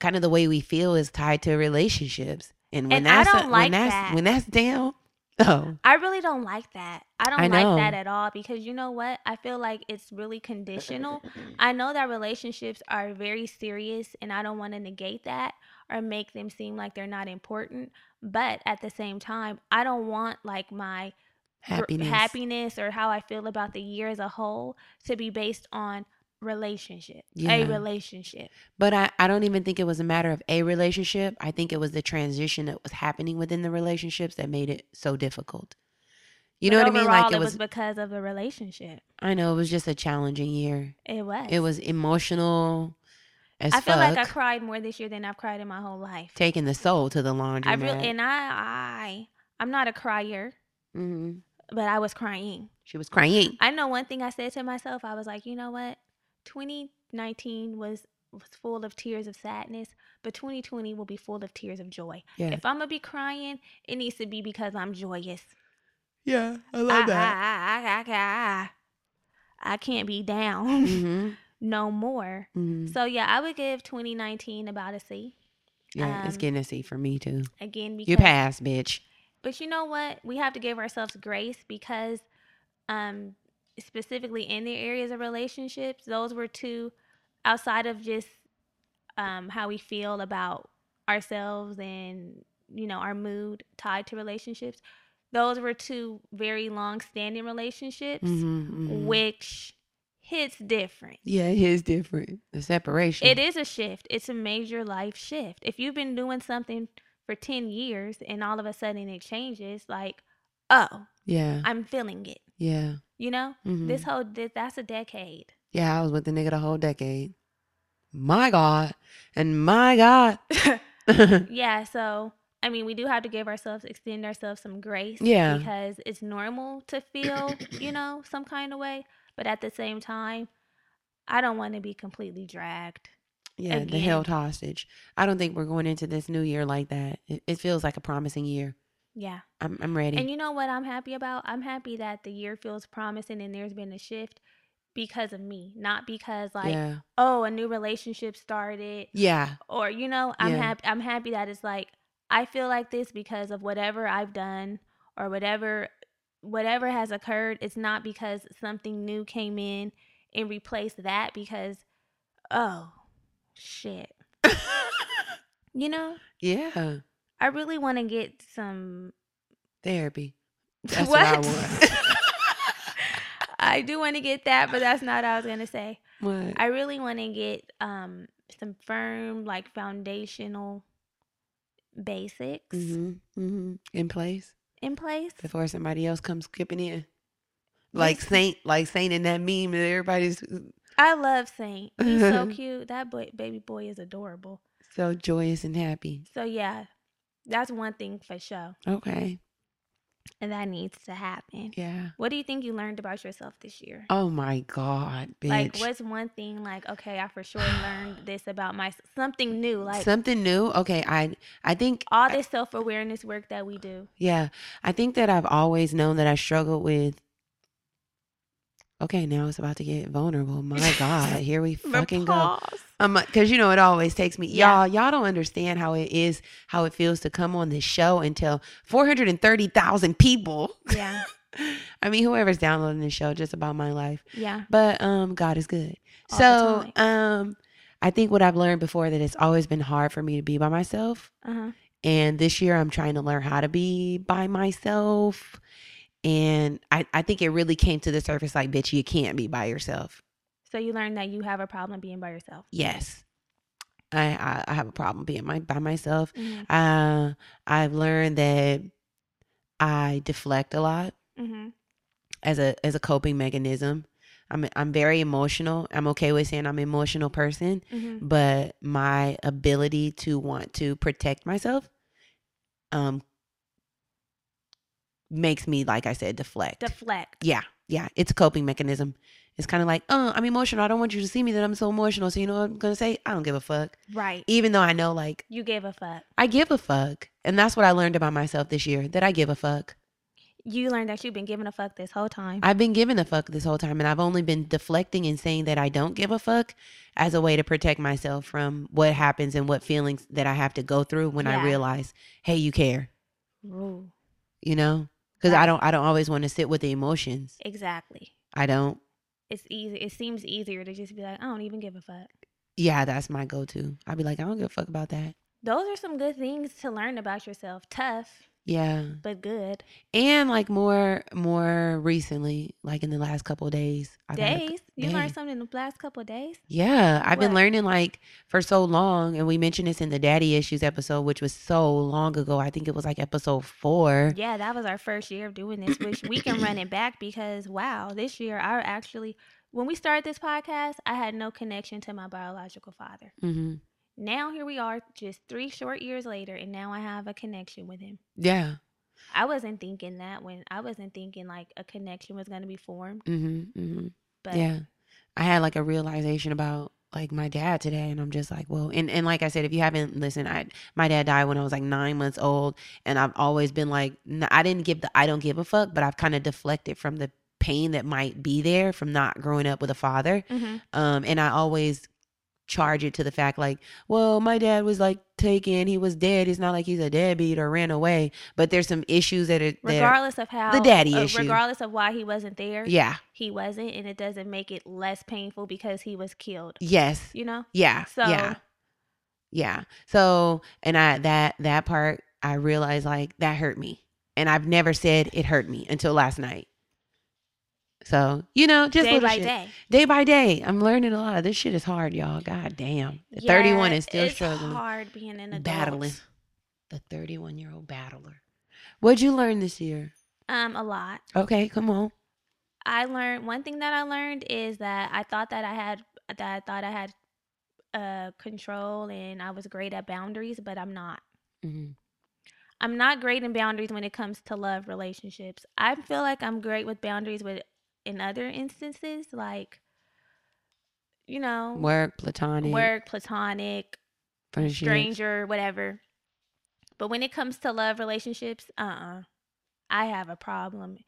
kind of the way we feel is tied to relationships, and when And I that's don't when like that's that. when that's down, oh I really don't like that. I don't I like that at all because you know what? I feel like it's really conditional. I know that relationships are very serious and I don't want to negate that or make them seem like they're not important. But at the same time, I don't want like my happiness, happiness or how I feel about the year as a whole to be based on relationship. Yeah. A relationship. But I, I don't even think it was a matter of a relationship. I think it was the transition that was happening within the relationships that made it so difficult. You know But what I mean? Like it it was, was because of the relationship. I know it was just a challenging year. It was. It was emotional as I feel fuck. like I cried more this year than I've cried in my whole life. taking the soul to the laundry. I really and I I I'm not a crier, hmm but I was crying. She was crying. I know one thing I said to myself. I was like, you know what? 2019 was was full of tears of sadness, but 2020 will be full of tears of joy. Yeah. If I'm gonna be crying, it needs to be because I'm joyous. Yeah, I I, I, I, I, I, I can't be down hmm no more. hmm So yeah, I would give 2019 about a C Yeah, it's Um, getting a C for me too. again because You passed, bitch. But you know what? We have to give ourselves grace because um specifically in the areas of relationships, those were two outside of just um how we feel about ourselves and you know our mood tied to relationships. Those were two very long standing relationships hmm hmm which hits different. Yeah, it is different. The separation. It is a shift. It's a major life shift. If you've been doing something for 10 years and all of a sudden it changes, like, oh, Yeah, I'm feeling it. yeah. You know, hmm this whole this, that's a decade. Yeah, I was with the nigga the whole decade. My God. And my God. yeah, so I mean, we do have to give ourselves extend ourselves some grace. Yeah. because it's normal to feel, you know, some kind of way, but at the same time, I don't want to be completely dragged. yeah, the held hostage. I don't think we're going into this new year like that. It, it feels like a promising year. Yeah. I'm, I'm ready. And you know what I'm happy about? I'm happy that the year feels promising and there's been a shift because of me, not because like, yeah. oh, a new relationship started Yeah. or you know, I'm Yeah. happy I'm happy that it's like I feel like this because of whatever I've done or whatever whatever has occurred. It's not because something new came in and replaced that because oh, shit. You know, yeah. I really want to get some Therapy. That's what, I want. I do want to get that, but that's not what I was gonna say. what? I really want to get um some firm, like foundational basics hmm hmm In place in place. before somebody else comes skipping in. Like. Saint, like Saint in that meme that everybody's uh, I love Saint. He's so cute. That boy, baby boy is adorable. so joyous and happy. So yeah, that's one thing for sure, Okay. And that needs to happen. Yeah. What do you think you learned about yourself this year? Oh my God, bitch. Like, what's one thing like? Okay, I for sure learned this about my something new. Like something new? Okay, I I think all this self awareness work that we do. yeah, I think that I've always known that I struggled with. Okay, now it's about to get vulnerable. My God, here we fucking go. Um, cause you know it always takes me. Yeah. Y'all, y'all don't understand how it is, how it feels to come on this show and tell four hundred and thirty thousand people. Yeah, I mean, whoever's downloading this show, just about my life. yeah. But um, God is good. All so um, I think what I've learned before that it's always been hard for me to be by myself. Uh huh. And this year I'm trying to learn how to be by myself. And I, I think it really came to the surface like, bitch, you can't be by yourself. So you learned that you have a problem being by yourself. Yes. I, I, have a problem being my, by myself. Mhm. Uh, I've learned that I deflect a lot Mhm. as a as a coping mechanism. I'm I'm very emotional. I'm okay with saying I'm an emotional person, Mhm. but my ability to want to protect myself um makes me like I said deflect. Deflect. yeah. Yeah, it's a coping mechanism. It's kind of like, "Oh, I'm emotional. I don't want you to see me that I'm so emotional." So you know what I'm going to say? I don't give a fuck. Right. Even though I know like You gave a fuck. I give a fuck. And that's what I learned about myself this year, that I give a fuck. You learned that you've been giving a fuck this whole time. I've been giving a fuck this whole time, and I've only been deflecting and saying that I don't give a fuck as a way to protect myself from what happens and what feelings that I have to go through when I realize, hey, you care, Ooh, you know? Because I don't, I don't always want to sit with the emotions. exactly. I don't. It's easy. It seems easier to just be like, I don't even give a fuck. Yeah, that's my go-to. I'd be like, I don't give a fuck about that. Those are some good things to learn about yourself. Tough. Yeah. but good. And like more more recently, like in the last couple of days. I a- Days. You day. learned something in the last couple of days? Yeah, I've been learning like for so long, and we mentioned this in the daddy issues episode, which was so long ago. I think it was like episode four. Yeah, that was our first year of doing this, which we can run it back because wow, this year I actually when we started this podcast, I had no connection to my biological father. hmm Now here we are, just three short years later, and now I have a connection with him. Yeah. I wasn't thinking that when I wasn't thinking like a connection was going to be formed, hmm hmm but Yeah. I had like a realization about like my dad today, and I'm just like, well, and and like I said, if you haven't listened, I my dad died when I was like nine months old, and I've always been like, I didn't give the I don't give a fuck, but I've kind of deflected from the pain that might be there from not growing up with a father. Mhm. Um, and I always charge it to the fact like, well, my dad was like taken, he was dead. It's not like he's a deadbeat or ran away. But there's some issues that are that are- regardless of how the daddy uh, issue. regardless of why he wasn't there, yeah, he wasn't, and it doesn't make it less painful because he was killed. yes, You know, yeah, so yeah, yeah. So and I that that part I realized like that hurt me, and I've never said it hurt me until last night. So you know, just day by shit. day. day by day, I'm learning a lot. This shit is hard, y'all. God damn, the 31 is still struggling. hard being an adult. battling the 31 year old battler what'd you learn this year Um, a lot. okay come on I learned one thing that I learned is that I thought that I had that I thought I had uh control and I was great at boundaries, but I'm not. Mhm. I'm not great in boundaries when it comes to love relationships. I feel like I'm great with boundaries with in other instances like you know, work platonic work, platonic, friendships. stranger, whatever. But when it comes to love relationships, uh uh I have a problem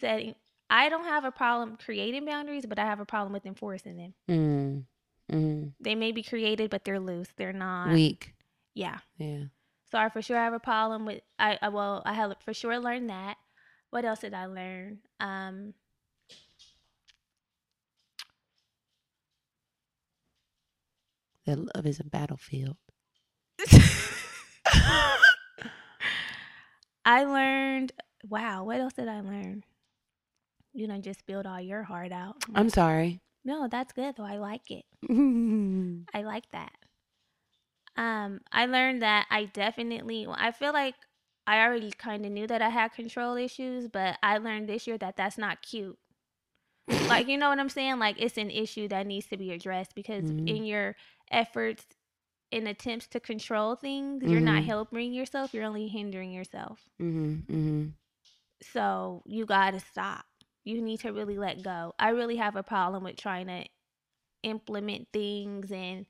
setting I don't have a problem creating boundaries, but I have a problem with enforcing them. mm. Mm. They may be created, but they're loose. They're not weak yeah. yeah So I for sure have a problem with I, I well, I have for sure learned that. What else did I learn? Um that love is a battlefield I learned wow, what else did I learn? You don't just build all your heart out. i'm sorry no, that's good though. I like it. I like that. Um, I learned that I definitely. I feel like I already kind of knew that I had control issues, but I learned this year that that's not cute. like you know what I'm saying? Like it's an issue that needs to be addressed because Mhm. in your efforts in attempts to control things, you're not Mhm. helping yourself. You're only hindering yourself. hmm hmm So you got to stop. You need to really let go. I really have a problem with trying to implement things and,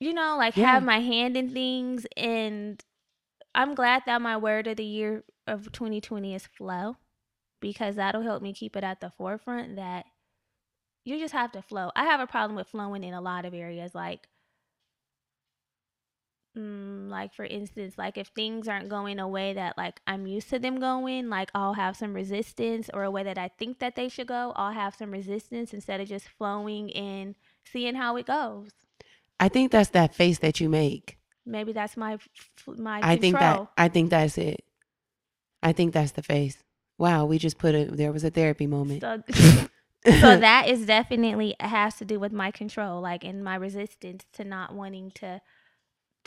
you know, like Yeah. have my hand in things. And I'm glad that my word of the year of 2020 is flow because that'll help me keep it at the forefront that you just have to flow. I have a problem with flowing in a lot of areas. Like, mm, like for instance, like if things aren't going a way that like I'm used to them going, like I'll have some resistance, or a way that I think that they should go, I'll have some resistance instead of just flowing and seeing how it goes. i think that's that face that you make Maybe that's my my i think that i think that's it i think that's the face wow we just put it there was a therapy moment So, so that is definitely has to do with my control, like in my resistance to not wanting to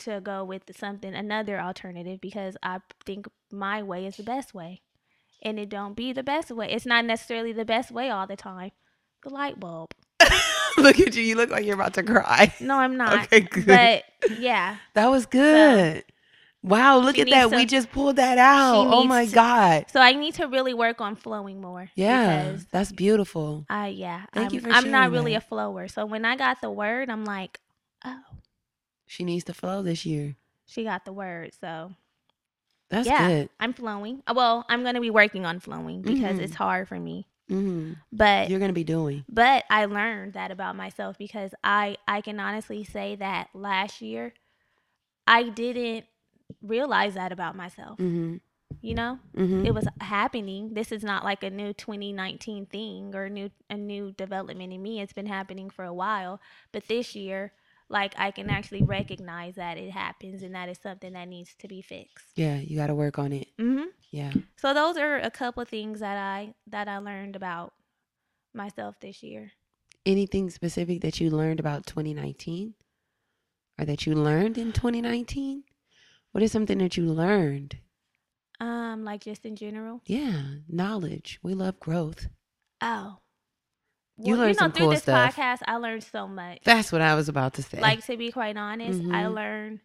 to go with something another alternative because I think my way is the best way, and it don't be the best way. It's not necessarily the best way all the time. The light bulb. look at you you look like you're about to cry No, I'm not. okay good But yeah, That was good. Wow, look she at that. needs we just pulled that out. Oh my to- God. so I need to really work on flowing more. Yeah, that's beautiful. I yeah, Thank I'm, you for I'm not really that. a flower. So when I got the word, I'm like, oh, She needs to flow this year. she got the word. So That's Yeah. good. I'm flowing. Uh, Well, I'm gonna be working on flowing because Mhm. it's hard for me. hmm But You're going to be doing. but I learned that about myself because I I can honestly say that last year I didn't realize that about myself. hmm You know, hmm it was happening. This is not like a new 2019 thing or new a new development in me. It's been happening for a while, but this year like I can actually recognize that it happens and that is something that needs to be fixed. Yeah, you got to work on it. Mm-hmm. Yeah. So those are a couple of things that I that I learned about myself this year. Anything specific that you learned about 2019 or that you learned in 2019? What is something that you learned? Um, like just in general. Yeah, knowledge. We love growth. Oh. You Well, learned you know, some through cool this stuff. podcast, I learned so much. That's what I was about to say. Like to be quite honest, I Mhm. learned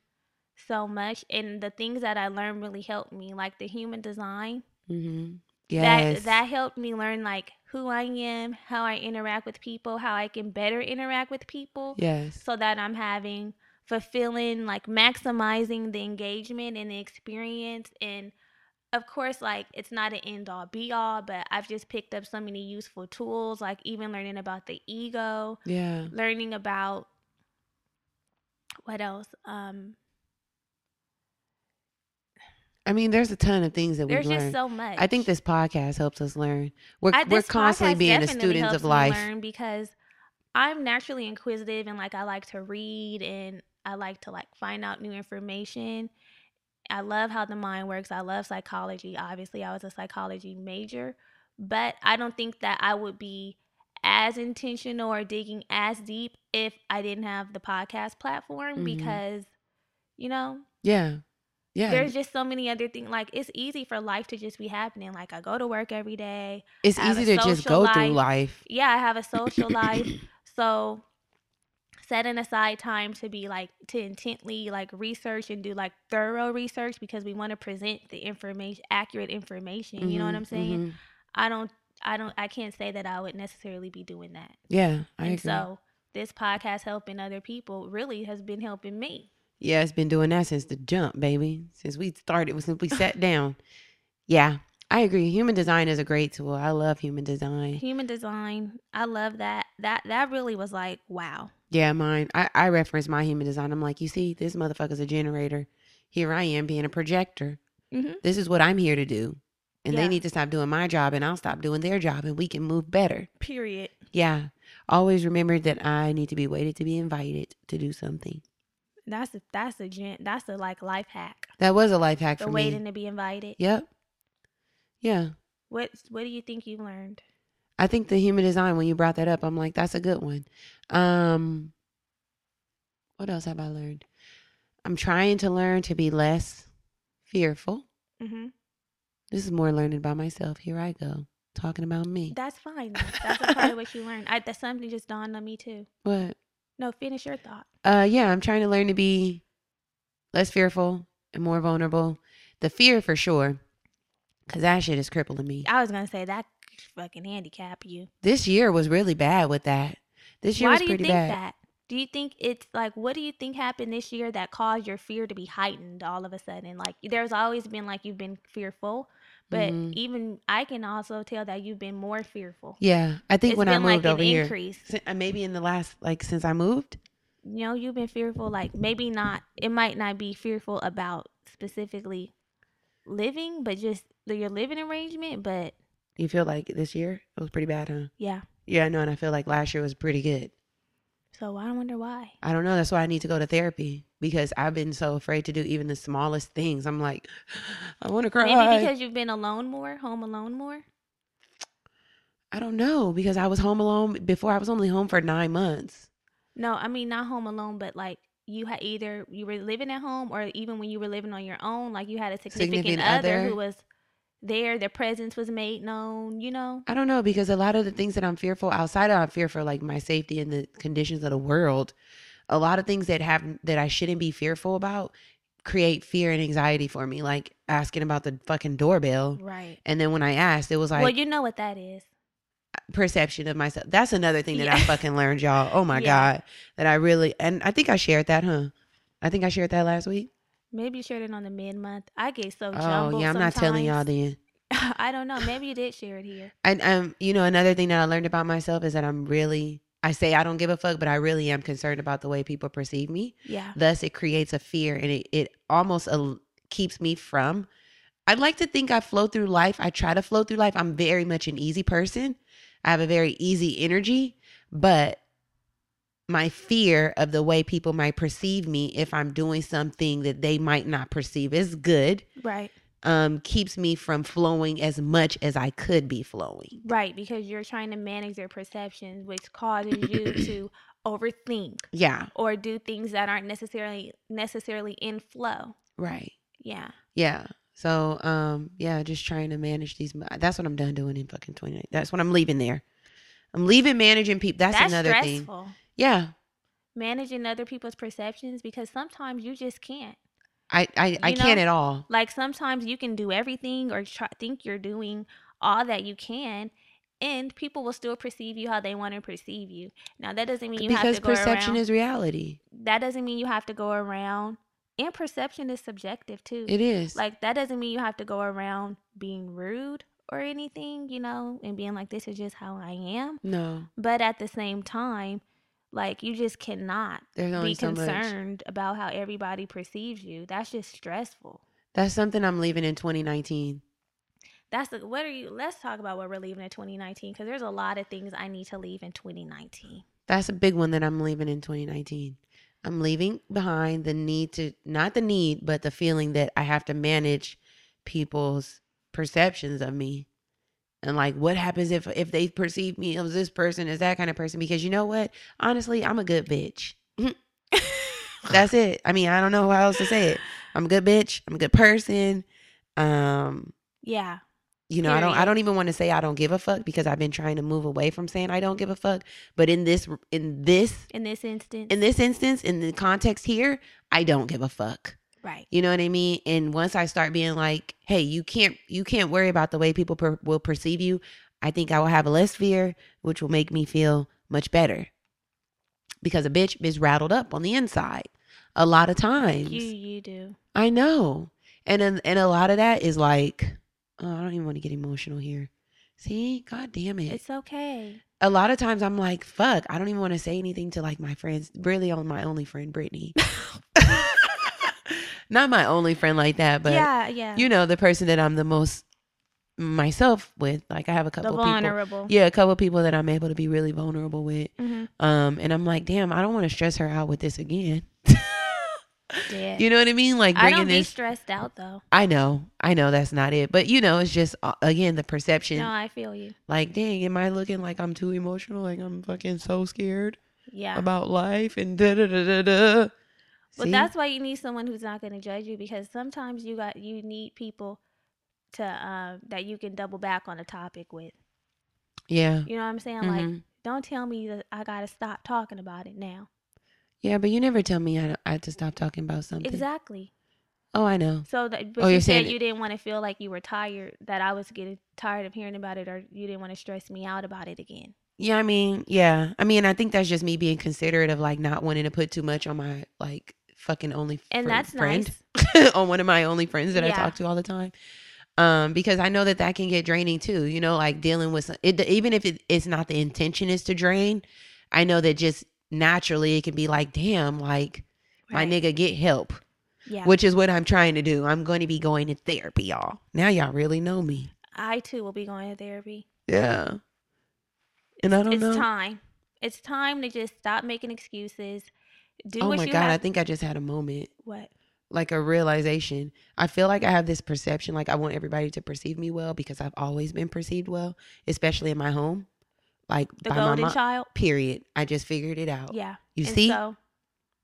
so much, and the things that I learned really helped me. Like the human design, mm-hmm. Yes. that that helped me learn like who I am, how I interact with people, how I can better interact with people, yes. so that I'm having fulfilling, like maximizing the engagement and the experience. And of course, like it's not an end all be all, but I've just picked up so many useful tools, like even learning about the ego, Yeah. learning about what else? Um, I mean, there's a ton of things that we've there's just so much. I think this podcast helps us learn. We're I- we're constantly being the students of life. learn because I'm naturally inquisitive and like I like to read and I like to like find out new information. I love how the mind works. I love psychology. Obviously, I was a psychology major, but I don't think that I would be as intentional or digging as deep if I didn't have the podcast platform Mhm. because you know, Yeah. Yeah. there's just so many other things like it's easy for life to just be happening. Like I go to work every day. it's easy to just go through life. life. yeah, I have a social life. So setting aside time to be like to intently like research and do like thorough research because we want to present the information accurate information. You know what Mhm, I'm saying? mhm. I don't I don't I can't say that I would necessarily be doing that. Yeah, I and agree. so this podcast helping other people really has been helping me. yeah, it's been doing that since the jump, baby. Since we started, since we sat down. Yeah, I agree. Human design is a great tool. I love human design. Human design, I love that. That that really was like wow. Yeah, mine. I, I reference my human design. I'm like, you see, this motherfucker's a generator. Here I am being a projector. hmm This is what I'm here to do. And Yeah. they need to stop doing my job and I'll stop doing their job and we can move better. Period. Yeah. Always remember that I need to be waited to be invited to do something. That's a that's a gen, that's a like life hack. That was a life hack The for waiting me. Waiting to be invited. Yep. Yeah. What what do you think you learned? I think the human design, when you brought that up, I'm like, that's a good one. Um, what else have I learned? I'm trying to learn to be less fearful. hmm This is more learning by myself. Here I go, talking about me. That's fine. That's a part of what you learned. I, that's something just dawned on me too. What? No, finish your thought. Uh, yeah, I'm trying to learn to be less fearful and more vulnerable. The fear for sure, because that shit is crippling me. I was gonna say that fucking handicap you. This year was really bad with that. This year Why was do you pretty think bad. that? Do you think it's like what do you think happened this year that caused your fear to be heightened all of a sudden? Like there's always been like you've been fearful, but Mhm. even I can also tell that you've been more fearful. Yeah, I think It's when I moved like over an here, increase. uh, maybe in the last like since I moved. you know you've been fearful like maybe not it might not be fearful about specifically living but just your living arrangement but You feel like this year it was pretty bad, huh? yeah Yeah, I know, and I feel like last year was pretty good. so i don't wonder why I don't know. That's why I need to go to therapy because I've been so afraid to do even the smallest things. I'm like, I want to cry. maybe because you've been alone more home alone more I don't know because I was home alone before. I was only home for nine months. no i mean not home alone but like you had either you were living at home or even when you were living on your own like you had a significant, Significant other, other. who was there their presence was made known you know I don't know because a lot of the things that I'm fearful outside of I'm fearful like my safety and the conditions of the world. A lot of things that have that I shouldn't be fearful about create fear and anxiety for me. Like asking about the fucking doorbell, right and then when I asked, it was like well you know what that is perception of myself. That's another thing that I fucking learned, y'all. Oh my Yeah. god, that I really and I think I shared that, huh? I think I shared that last week. Maybe you shared it on the mid-month i get so jumbled. Oh yeah, I'm not telling y'all sometimes. then. i don't know maybe you did share it here And um, you know, another thing that I learned about myself is that I'm really I say I don't give a fuck, but I really am concerned about the way people perceive me. yeah Thus, it creates a fear, and it it almost uh, keeps me from. I'd like to think I flow through life. I try to flow through life. I'm very much an easy person. I have a very easy energy, but my fear of the way people might perceive me if I'm doing something that they might not perceive as good Right. um keeps me from flowing as much as I could be flowing. Right, because you're trying to manage their perceptions, which causes you to overthink Yeah, or do things that aren't necessarily necessarily in flow. right. Yeah. Yeah. So um yeah, just trying to manage these that's what I'm done doing in fucking 29. That's what I'm leaving there. I'm leaving managing people. That's, That's another thing. Yeah. Managing other people's perceptions because sometimes you just can't. I I, I You can't at all. Like sometimes you can do everything or try, think you're doing all that you can, and people will still perceive you how they want to perceive you. Now that doesn't mean you have Because to go perception around. is reality. that doesn't mean you have to go around. And perception is subjective too. It is. like that doesn't mean you have to go around being rude or anything, you know, and being like this is just how I am. no. But at the same time, like you just cannot be so much. concerned about how everybody perceives you. That's just stressful. That's something I'm leaving in 2019. That's the, what are you? Let's talk about what we're leaving in 2019 because there's a lot of things I need to leave in 2019. That's a big one that I'm leaving in 2019. I'm leaving behind the need to not the need, but the feeling that I have to manage people's perceptions of me. And like what happens if if they perceive me as this person as that kind of person because you know what? Honestly, I'm a good bitch. That's it. I mean, I don't know how else to say it. I'm a good bitch. I'm a good person. Um, Yeah, you know, I don't I don't even want to say I don't give a fuck because I've been trying to move away from saying I don't give a fuck. But in this in this in this instance, in this instance, in the context here, I don't give a fuck. Right? You know what I mean? And once I start being like, "Hey, you can't you can't worry about the way people per- will perceive you," I think I will have less fear, which will make me feel much better. Because a bitch is rattled up on the inside a lot of times. You you do. I know, and and and a lot of that is like, oh, I don't even want to get emotional here. See, god damn it. It's okay. a lot of times I'm like, fuck, I don't even want to say anything to like my friends. Really, on my only friend, Brittany. Not my only friend like that, but yeah, yeah. you know, the person that I'm the most myself with. Like I have a the couple people. vulnerable. Yeah, a couple people that I'm able to be really vulnerable with. hmm Um, and I'm like, damn, I don't want to stress her out with this again. Yeah. You know what I mean? Like I bringing don't be this. stressed out though. I know, I know that's not it, but you know, it's just uh, again the perception. No, I feel you. Like, dang, am I looking like I'm too emotional? Like I'm fucking so scared Yeah. about life and da da da da da. But See? that's why you need someone who's not going to judge you because sometimes you got you need people to um that you can double back on a topic with. yeah, You know what I'm saying? Like, Mhm. don't tell me that I got to stop talking about it now. yeah. But you never tell me I, I had to stop talking about something. Exactly. Oh, I know. So that, but Oh, you you're said you didn't want to feel like you were tired, that I was getting tired of hearing about it, or you didn't want to stress me out about it again. Yeah, I mean, yeah. I mean, I think that's just me being considerate of like not wanting to put too much on my like fucking only And fr- that's friend nice. on one of my only friends that I talk to all the time. Um, because I know that that can get draining too. You know, like dealing with it, even if it, it's not the intention is to drain. I know that just naturally it can be like, damn, like my nigga, get help. Yeah. Which is what I'm trying to do. I'm going to be going to therapy, y'all. Now y'all really know me. I too will be going to therapy. Yeah. And I don't it's know. It's time. It's time to just stop making excuses. Do oh my god, I think I just had a moment. what? like a realization. I feel like I have this perception, like I want everybody to perceive me well because I've always been perceived well, especially in my home. Like The by my golden mom. child. Period. I just figured it out. Yeah. You and see, So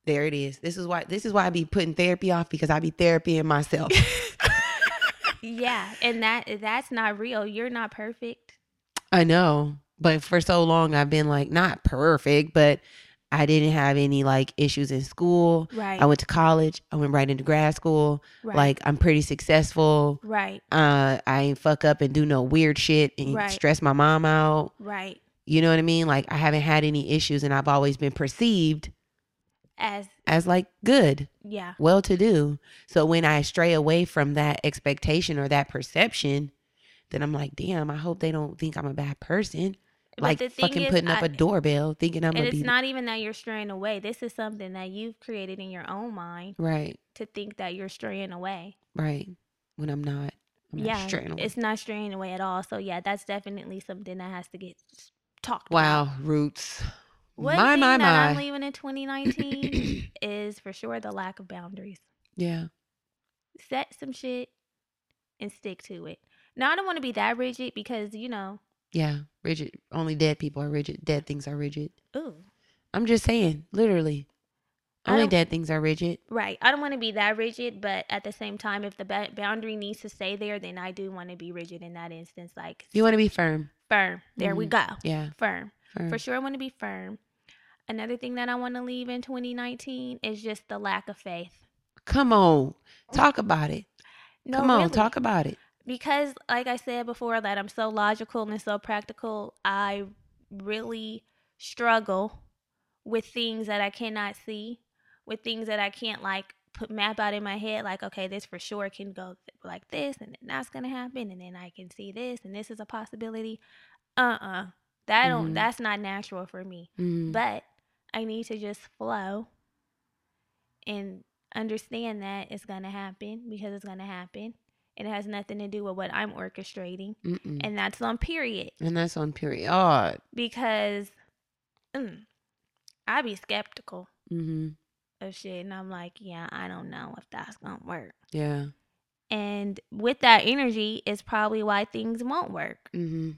there it is. This is why. This is why I be putting therapy off because I be therapying myself. yeah, and that that's not real. You're not perfect. I know, but for so long I've been like not perfect, but I didn't have any like issues in school. Right. I went to college. I went right into grad school. right. Like I'm pretty successful. right. uh I ain't fuck up and do no weird shit and Right. stress my mom out. Right. You know what I mean? Like I haven't had any issues and I've always been perceived As as like good, yeah. well to do. So when I stray away from that expectation or that perception, then I'm like, damn, I hope they don't think I'm a bad person. Like fucking is, putting up a doorbell thinking I'm and it's be not even that you're straying away. This is something that you've created in your own mind right, to think that you're straying away. right. When I'm not. I'm yeah, straying away. it's not straying away at all. So yeah, that's definitely something that has to get talked about. Wow, roots. One My, thing my, that I'm leaving in 2019 is for sure the lack of boundaries. Yeah. Set some shit and stick to it. Now I don't want to be that rigid because you know, Yeah. Rigid. Only dead people are rigid. Dead things are rigid. ooh, I'm just saying, literally. Only dead things are rigid. right. I don't want to be that rigid, but at the same time, if the ba- boundary needs to stay there, then I do want to be rigid in that instance. Like You want to be firm. firm. There we Mhm. go. Yeah. Firm. Firm. For sure, I want to be firm. Another thing that I want to leave in 2019 is just the lack of faith. Come on. Talk about it. No, Come on. really. Talk about it. Because like I said before that I'm so logical and so practical, I really struggle with things that I cannot see, with things that I can't like put map out in my head like okay, this for sure can go like this and then that's going to happen and then I can see this and this is a possibility. Uh-uh. That don't Mhm. that's not natural for me. Mhm. But I need to just flow and understand that it's going to happen because it's going to happen. It has nothing to do with what I'm orchestrating. Mm-mm. And that's on period. And that's on period. Because mm, I be skeptical Mm-hmm. of shit. And I'm like, yeah, I don't know if that's going to work. Yeah. And with that energy is probably why things won't work. Mm-hmm.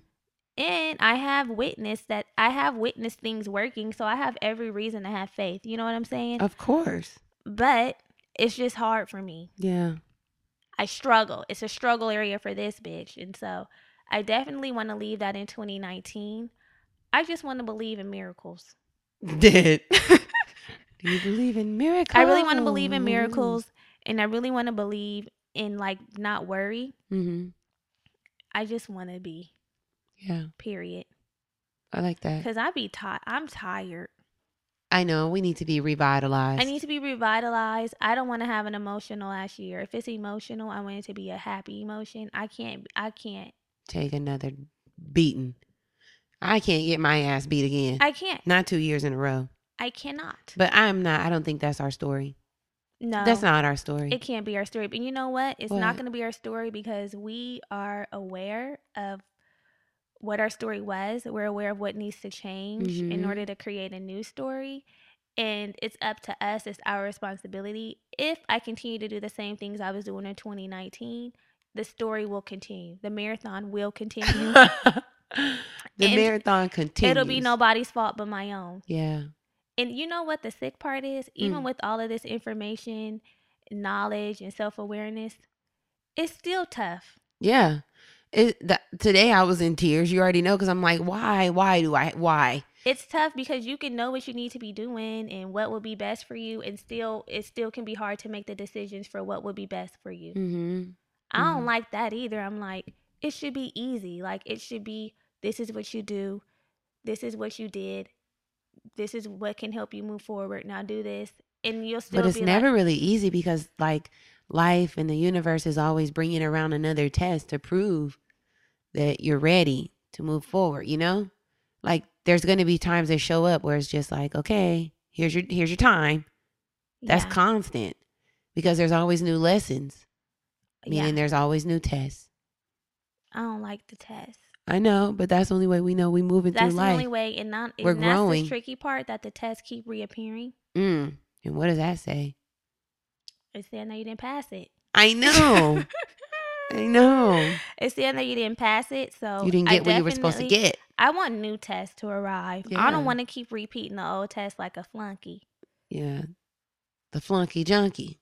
And I have witnessed that I have witnessed things working. So I have every reason to have faith. You know what I'm saying? Of course. but it's just hard for me. Yeah. I struggle. It's a struggle area for this bitch. And so I definitely want to leave that in 2019. I just want to believe in miracles. Did. Do you believe in miracles? I really want to believe in miracles and I really want to believe in like not worry. Mm-hmm. I just want to be, Yeah. period. I like that. Cuz I be tired. I'm tired. I know we need to be revitalized. I need to be revitalized. I don't want to have an emotional last year. If it's emotional, I want it to be a happy emotion. I can't I can't. take another beating. I can't get my ass beat again. I can't. not two years in a row. I cannot. But I'm not. I don't think that's our story. No. That's not our story. It can't be our story. But you know what? It's What? not going to be our story because we are aware of what our story was. We're aware of what needs to change in Mhm. order to create a new story. And it's up to us. It's our responsibility. If I continue to do the same things I was doing in 2019, the story will continue. The marathon will continue. the And marathon continues. It'll be nobody's fault but my own. Yeah. And you know what the sick part is? Even Mm. with all of this information, knowledge, and self awareness, it's still tough. Yeah. It, that, today I was in tears. You already know because I'm like, why? Why do I? Why? It's tough because you can know what you need to be doing and what will be best for you, and still, it still can be hard to make the decisions for what would be best for you. Mm-hmm. I don't Mhm. like that either. I'm like, it should be easy. Like, it should be this is what you do, this is what you did, this is what can help you move forward. Now do this, and you'll still But it's never like, really easy because like life and the universe is always bringing around another test to prove that you're ready to move forward. You know, like there's going to be times that show up where it's just like, okay, here's your here's your time. That's yeah, constant because there's always new lessons. yeah. Meaning there's always new tests. I don't like the test. I know, but that's the only way we know we moving That's through life. That's the only way, and not and We're that's growing. the tricky part that the tests keep reappearing. Mm. And what does that say? It's saying that you didn't pass it. I know. I know. It's saying that you didn't pass it, so You didn't I get what you were supposed to get. I want new tests to arrive. I don't want to keep repeating the old test like a flunky. Yeah. The flunky junkie.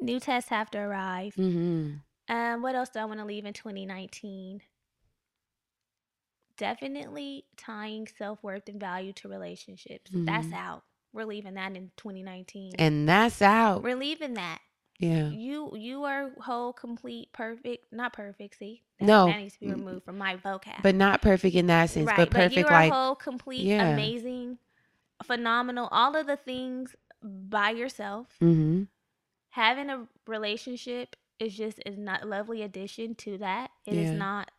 New tests have to arrive. Mm-hmm. Um, what else do I want to leave in 2019? Definitely tying self worth and value to relationships. That's Mhm. out. We're leaving that in 2019. And that's out. We're leaving that. Yeah. You you are whole, complete, perfect. Not perfect. See, that, No. that needs to be removed from my vocab. But not perfect in that sense, right, but perfect are like whole, complete, Yeah. amazing, phenomenal. All of the things by yourself. mm-hmm. Having a relationship is just a not lovely addition to that. It is Yeah. not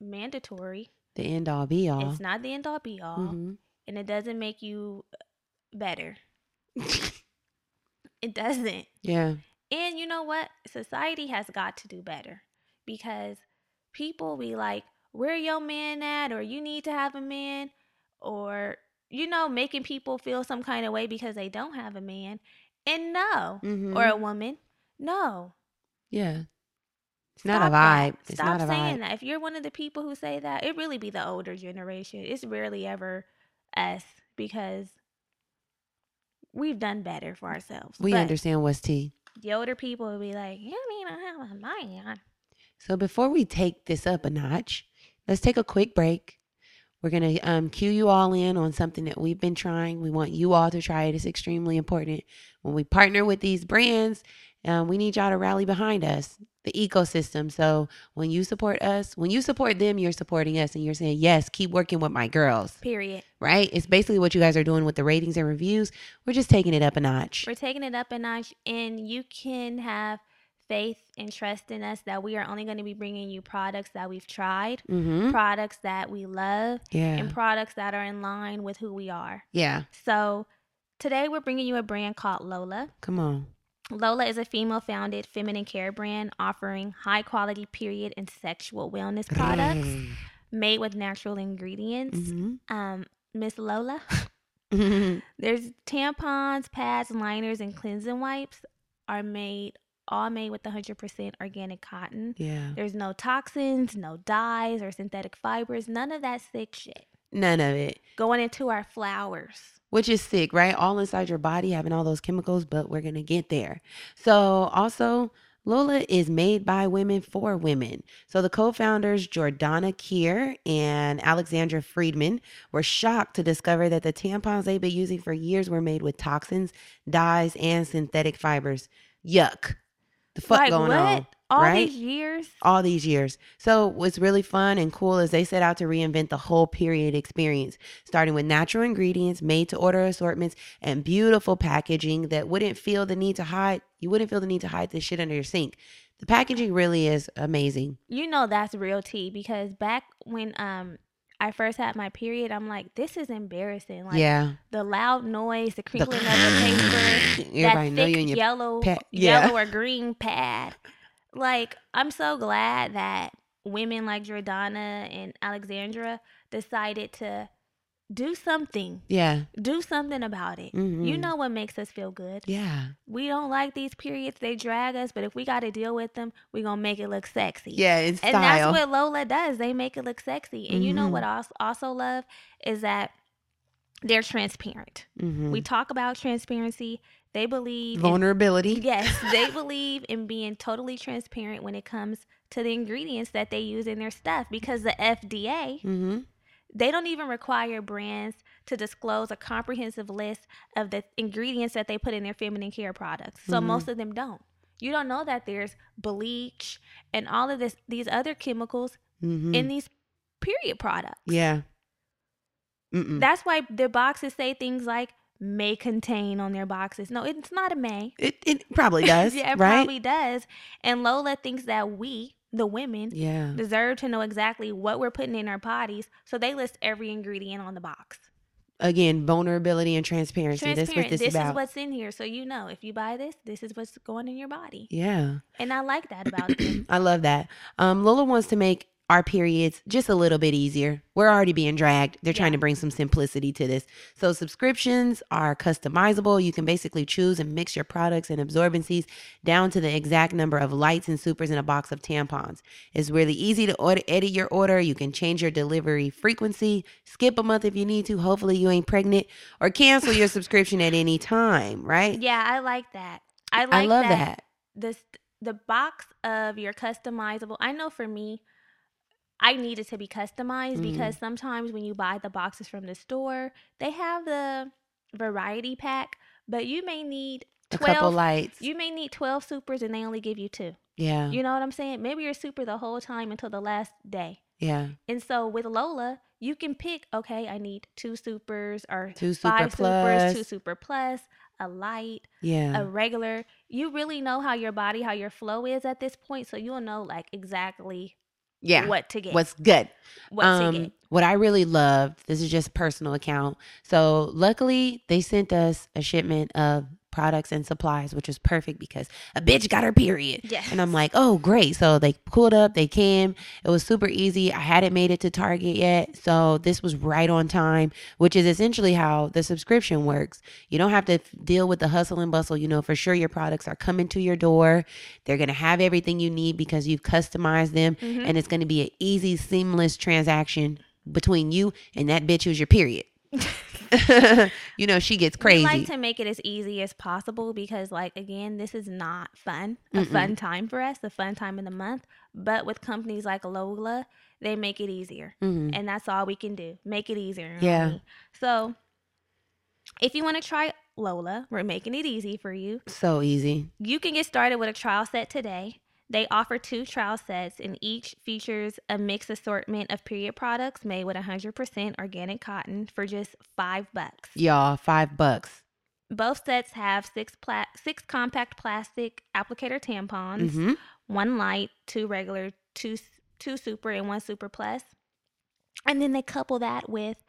mandatory. the end all be all. It's not the end all be all, Mm-hmm. and it doesn't make you better. It doesn't. yeah. And you know what? Society has got to do better because people be like, "Where your man at?" or "You need to have a man," or you know, making people feel some kind of way because they don't have a man. And no, Mhm. or a woman. No. yeah. It's not a Stop that. vibe. It's Stop not a saying vibe. that. If you're one of the people who say that, it really be the older generation. It's rarely ever us because we've done better for ourselves. We But understand what's tea. The older people will be like, "You mean I have a man?" So before we take this up a notch, let's take a quick break. We're gonna um, cue you all in on something that we've been trying. We want you all to try it. It's extremely important. When we partner with these brands, um, we need y'all to rally behind us, the ecosystem. So when you support us, when you support them, you're supporting us, and you're saying yes, keep working with my girls, Period. right? It's basically what you guys are doing with the ratings and reviews. We're just taking it up a notch. We're taking it up a notch, and you can have faith and trust in us that we are only going to be bringing you products that we've tried, Mm-hmm. products that we love, Yeah. and products that are in line with who we are. Yeah. So today we're bringing you a brand called Lola. Come on. Lola is a female founded feminine care brand offering high quality period and sexual wellness products made with natural ingredients. Mm-hmm. Um, Miss Lola, Mm-hmm. there's tampons, pads, liners, and cleansing wipes are made all made with 100% organic cotton. yeah. There's no toxins, no dyes or synthetic fibers, none of that sick shit None of it. going into our flowers. Which is sick, right? All inside your body having all those chemicals, but we're going to get there. So, also, Lola is made by women for women. So, the co founders, Jordana Kier and Alexandra Friedman, were shocked to discover that the tampons they've been using for years were made with toxins, dyes, and synthetic fibers. Yuck. The fuck like going what? on? All right? these years? all these years. So what's really fun and cool is they set out to reinvent the whole period experience, starting with natural ingredients, made to order assortments, and beautiful packaging that wouldn't feel the need to hide. You wouldn't feel the need to hide this shit under your sink. The packaging really is amazing. You know that's real tea because back when um I first had my period, I'm like, this is embarrassing. Like yeah. the loud noise, the crinkling of the paper, Everybody that thick yellow, pad- yeah. yellow or green pad. Like, I'm so glad that women like Jordana and Alexandra decided to do something. Yeah. Do something about it. You Mhm. know what makes us feel good. Yeah. We don't like these periods. They drag us, but if we got to deal with them, we going to make it look sexy. Yeah. It's And that's what Lola does. They make it look sexy. And you know Mhm. what I also love is that they're transparent. Mhm. We talk about transparency. They believe in, Vulnerability. yes, they believe in being totally transparent when it comes to the ingredients that they use in their stuff because the FDA, Mm-hmm. they don't even require brands to disclose a comprehensive list of the ingredients that they put in their feminine care products. So Mhm. most of them don't. You don't know that there's bleach and all of this these other chemicals Mm-hmm. in these period products. yeah. Mm-mm. That's why the boxes say things like may contain on their boxes. No, it's not a may. It, it probably does. yeah, it right? probably does. And Lola thinks that we, the women, Yeah. deserve to know exactly what we're putting in our bodies. So they list every ingredient on the box. Again, vulnerability and transparency. That's what this, This is what's in here. So you know, if you buy this, this is what's going in your body. yeah. And I like that about them. I love that. Um, Lola wants to make our periods just a little bit easier. We're already being dragged. They're trying to bring some simplicity to this. So subscriptions are customizable. You can basically choose and mix your products and absorbencies down to the exact number of lights and supers in a box of tampons. It's really easy to order, edit your order. You can change your delivery frequency, skip a month if you need to. Hopefully you ain't pregnant or cancel your subscription at any time, right? yeah, I like that. I like I love that. that. the the box of your customizable i know for me i need it to be customized Mhm. because sometimes when you buy the boxes from the store they have the variety pack but you may need A 12 couple lights. you may need 12 supers and they only give you two yeah. you know what i'm saying maybe you're super the whole time until the last day yeah. and so with lola you can pick okay i need two supers or Two super five plus. supers two super plus a light Yeah. a regular you really know how your body how your flow is at this point so you'll know like exactly yeah. what to get What's good? what um, to get What I really loved, this is just a personal account. So luckily they sent us a shipment of products and supplies, which was perfect because a bitch got her period. Yes. And I'm like, oh, great. So they pulled up, they came. It was super easy. I hadn't made it to Target yet. So this was right on time, which is essentially how the subscription works. You don't have to deal with the hustle and bustle. You know, for sure your products are coming to your door. They're going to have everything you need because you've customized them. Mhm. And it's going to be an easy, seamless transaction between you and that bitch who's your period. you know, she gets We crazy. like to make it as easy as possible because, like, again, this is not fun, a Mm-mm. fun time for us, a fun time in the month. But with companies like Lola, they make it easier. Mhm. And that's all we can do. Make it easier. Yeah. So if you want to try Lola, we're making it easy for you. So easy. You can get started with a trial set today. They offer two trial sets, and each features a mixed assortment of period products made with 100% organic cotton for just five bucks. Y'all, five bucks. Both sets have six pla- six compact plastic applicator tampons, hmm one light, two regular, two two super, and one super plus. And then they couple that with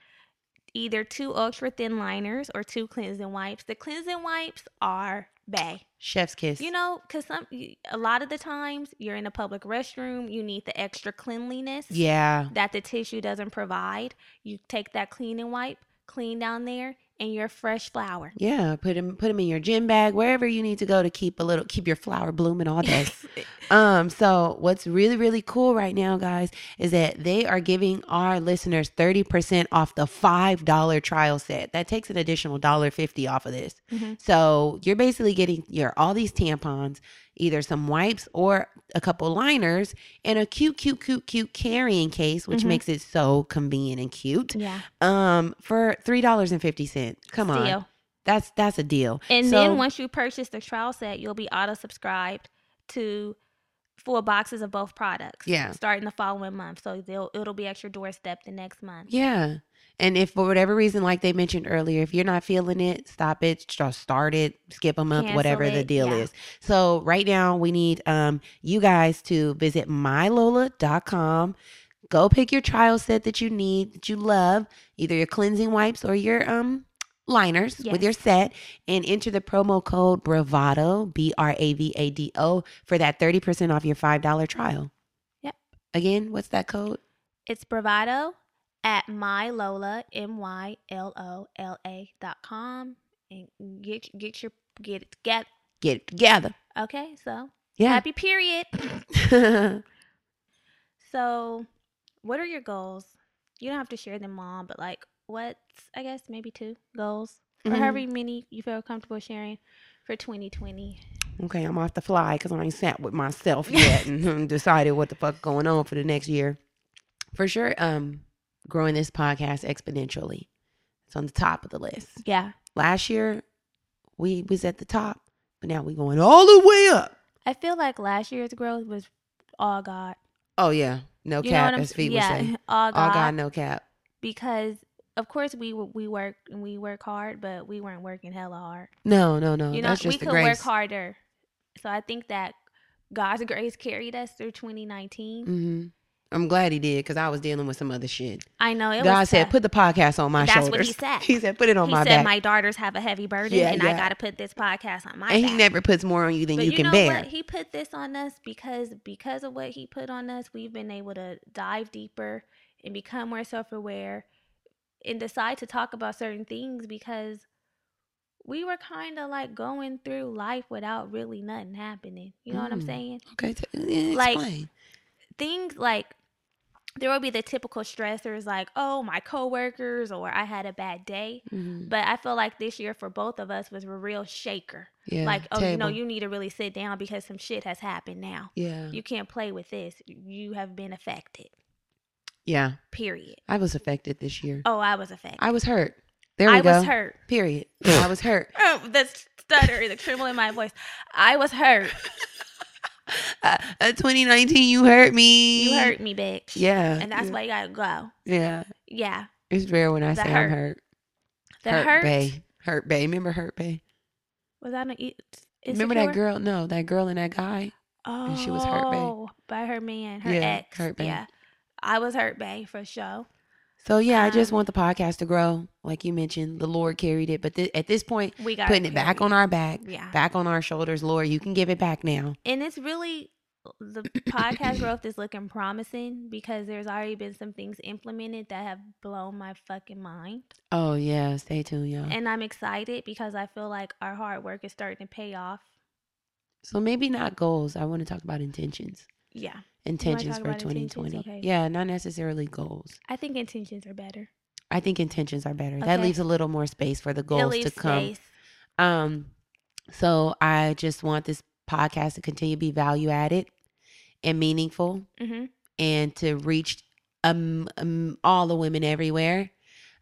either two ultra thin liners or two cleansing wipes. The cleansing wipes are bay. Chef's kiss. You know, because some a lot of the times you're in a public restroom, you need the extra cleanliness yeah. that the tissue doesn't provide. You take that cleaning wipe, clean down there, and your fresh flower. Yeah, put them put them in your gym bag wherever you need to go to keep a little keep your flower blooming all day. um so what's really really cool right now guys is that they are giving our listeners 30% off the $5 trial set. That takes an additional $1.50 off of this. Mhm. So you're basically getting your all these tampons, either some wipes or a couple liners and a cute cute cute cute carrying case which Mhm. makes it so convenient and cute. Yeah, Um for $3.50. Come on. deal. That's that's a deal. And So- then once you purchase the trial set, you'll be auto subscribed to four boxes of both products. Yeah. starting the following month. So they'll it'll be at your doorstep the next month. Yeah. And if for whatever reason, like they mentioned earlier, if you're not feeling it, stop it, start it, skip a month, Cancel whatever the deal yeah. is. So right now we need um you guys to visit mylola.com. Go pick your trial set that you need, that you love, either your cleansing wipes or your um liners with your set and enter the promo code bravado b r a v a d o for that 30% off your $5 trial. Yep. Again, what's that code? It's bravado at mylola m y l o l a dot com and get get your get it together. Get it together. Okay, so Yeah. happy period. So, what are your goals? You don't have to share them all, but like, what's I guess maybe two goals or Mhm. however many you feel comfortable sharing for 2020. Okay, I'm off the fly because I ain't sat with myself yet and decided what the fuck going on for the next year. For sure, um, growing this podcast exponentially. It's on the top of the list. Yeah, Last year, we was at the top, but now we going all the way up. I feel like last year's growth was all God. Oh yeah, no You cap, as Feet yeah, would say. all God. All God, no cap. because of course we we work and we work hard, but we weren't working hella hard. No, no, no. you know, we could work harder. So I think that God's grace carried us through 2019. hmm I'm glad he did because I was dealing with some other shit. I know it God said, tough. "Put the podcast on my That's shoulders." what he said. He said, "Put it on he my said back." my daughters have a heavy burden Yeah, and yeah. I got to put this podcast on my and back. he never puts more on you than but you, you can know bear. what? He put this on us because because of what he put on us, we've been able to dive deeper and become more self-aware and decide to talk about certain things because we were kind of like going through life without really nothing happening. You know what I'm Mm. saying? Okay, t- yeah, Like, explain. things like there will be the typical stressors like oh my coworkers or i had a bad day Mhm. but i feel like this year for both of us was a real shaker Yeah, like oh you know you need to really sit down because some shit has happened now Yeah, you can't play with this you have been affected yeah. period I was affected this year. oh i was affected I was hurt. There we I go. was hurt Period. I was hurt. oh, the stutter the tremble in my voice i was hurt Uh, uh, 2019, you hurt me. you hurt me bitch Yeah, and that's yeah. why you gotta go Yeah, yeah it's rare when I say hurt. I'm hurt. the hurt, hurt, Bae. Hurt Bae. Remember Hurt Bae? was that an E? Remember that girl? No, that girl and that guy. Oh, And she was hurt, babe. by her man, her Yeah, ex. hurt, babe. yeah, I was hurt, babe, for sure. So yeah, I just Um, want the podcast to grow, like you mentioned. The Lord carried it, but th- at this point, We got putting it back on our back, Yeah. back on our shoulders. Lord, you can give it back now. and it's really the podcast growth is looking promising because there's already been some things implemented that have blown my fucking mind. Oh yeah, stay tuned, y'all. And I'm excited because I feel like our hard work is starting to pay off. So maybe not goals. I want to talk about intentions. Yeah. Intentions for 2020. Okay. Yeah, not necessarily goals. I think intentions are better. I think intentions are better. That leaves a little more space for the goals to come. space. Um, so I just want this podcast to continue to be value added and meaningful, hmm and to reach um, um all the women everywhere.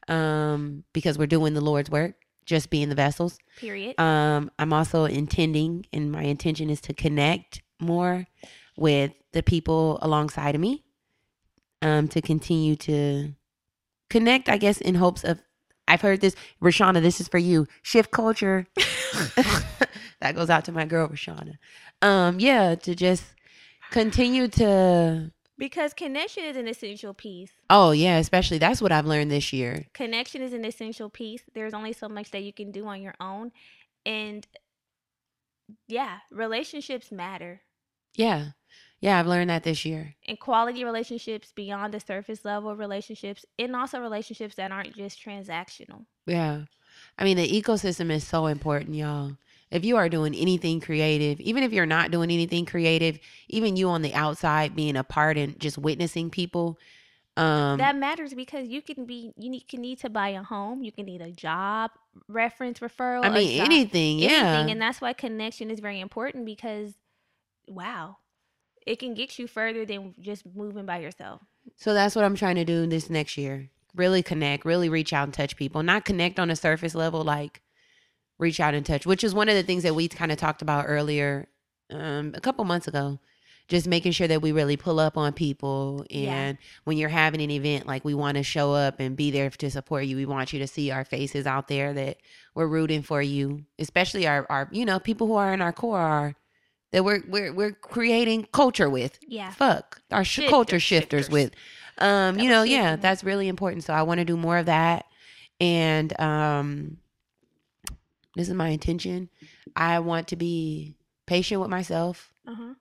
Um, because we're doing the Lord's work, just being the vessels. Period. Um, I'm also intending, and my intention is to connect more with the people alongside of me. Um, to continue to connect, I guess, in hopes of. I've heard this, Rashana. This is for you. Shift culture. that goes out to my girl Rashana. Um, yeah, to just continue to. because connection is an essential piece. Oh yeah, especially that's what I've learned this year. Connection is an essential piece. There's only so much that you can do on your own. And yeah, relationships matter. Yeah, yeah, I've learned that this year. And quality relationships beyond the surface level relationships, and also relationships that aren't just transactional. Yeah. I mean, the ecosystem is so important, y'all. If you are doing anything creative, even if you're not doing anything creative, even you on the outside being a part and just witnessing people, um, that matters because you can be you need, can need to buy a home, you can need a job reference referral. I mean, job- anything, yeah. anything, and that's why connection is very important because wow, it can get you further than just moving by yourself. So that's what I'm trying to do this next year. Really connect, really reach out and touch people. Not connect on a surface level, like reach out and touch, which is one of the things that we kind of talked about earlier um, a couple months ago. Just making sure that we really pull up on people. And Yeah. when you're having an event, like we want to show up and be there to support you. We want you to see our faces out there that we're rooting for you, especially our, our you know, people who are in our core are that we're we're we're creating culture with Yeah. fuck our sh- culture shifters, shifters. with um That you know yeah shifting. that's really important so i want to do more of that and um this is my intention i want to be patient with myself Uh huh.